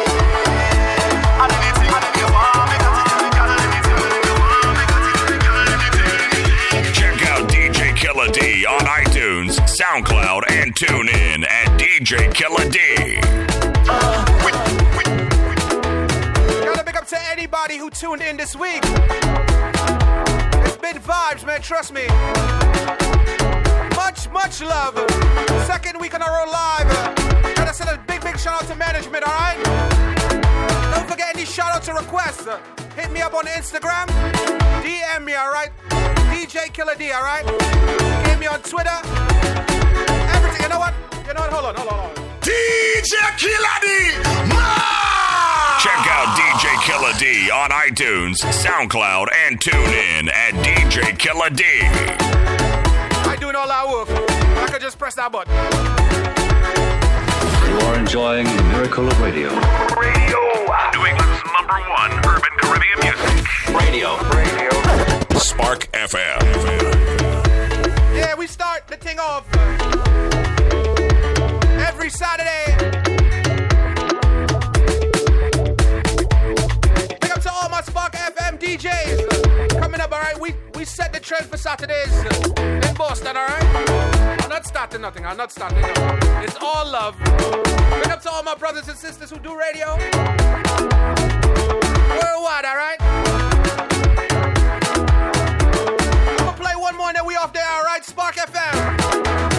SoundCloud, and TuneIn at DJ Killer D. Gotta big up to anybody who tuned in this week. It's been vibes, man, trust me. Much, much love. Second week in a row live. Gotta send a big, big shout out to management, alright? Don't forget any shout outs or requests. Hit me up on Instagram, DM me, alright? DJ Killer D, alright? Get me on Twitter. You know what? Hold on, hold on, hold on. DJ Killer D! Check out DJ Killer D on iTunes, SoundCloud, and TuneIn at DJ Killer D. I doing all that work. I could just press that button. You are enjoying the miracle of radio. Radio. New England's number one urban Caribbean music. Radio. Radio. Spark FM. Yeah, we start the thing off every Saturday. Big up to all my Spark FM DJs. Coming up, alright? We, we set the trend for Saturdays in Boston, alright? I'm not starting nothing. I'm not starting nothing. It's all love. Big up to all my brothers and sisters who do radio. Worldwide, alright? I'm gonna play one more and then we off there, alright? Spark FM.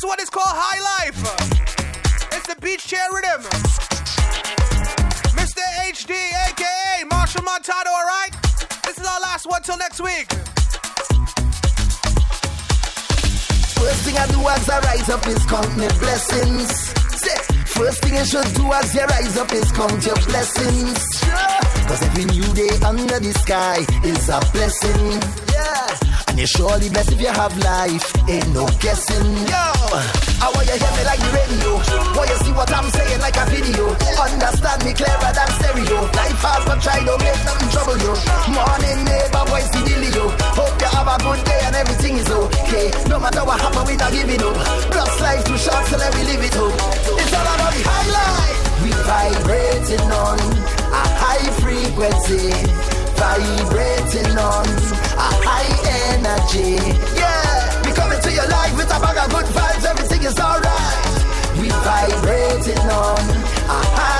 This one is called High Life. It's the beach chair rhythm. Mr. HD, aka Machel Montano, alright? This is our last one till next week. First thing I do as I rise up is count my blessings. Say, First thing you should do as you rise up is count your blessings. Cause every new day under the sky is a blessing. Yeah. And you're surely blessed if you have life. Ain't no guessing. Yo, I want you hear me like the radio. Want you see what I'm saying like a video. Understand me clearer than stereo. Life hard but try don't make nothing trouble you. Morning neighbor boys see the Leo. Hope you have a good day and everything is okay. No matter what happen, we not giving up. Plus life too short, so let me live it up. It's all about the high life. We vibrating on a high frequency. Vibrating on a high energy. Yeah, we coming to your life with a bag of good vibes. Everything is alright. We vibrating on a high.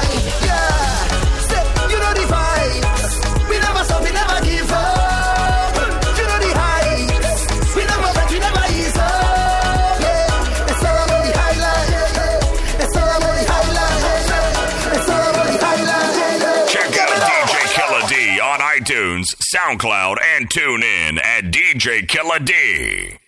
iTunes, SoundCloud, and TuneIn at DJ Killer D.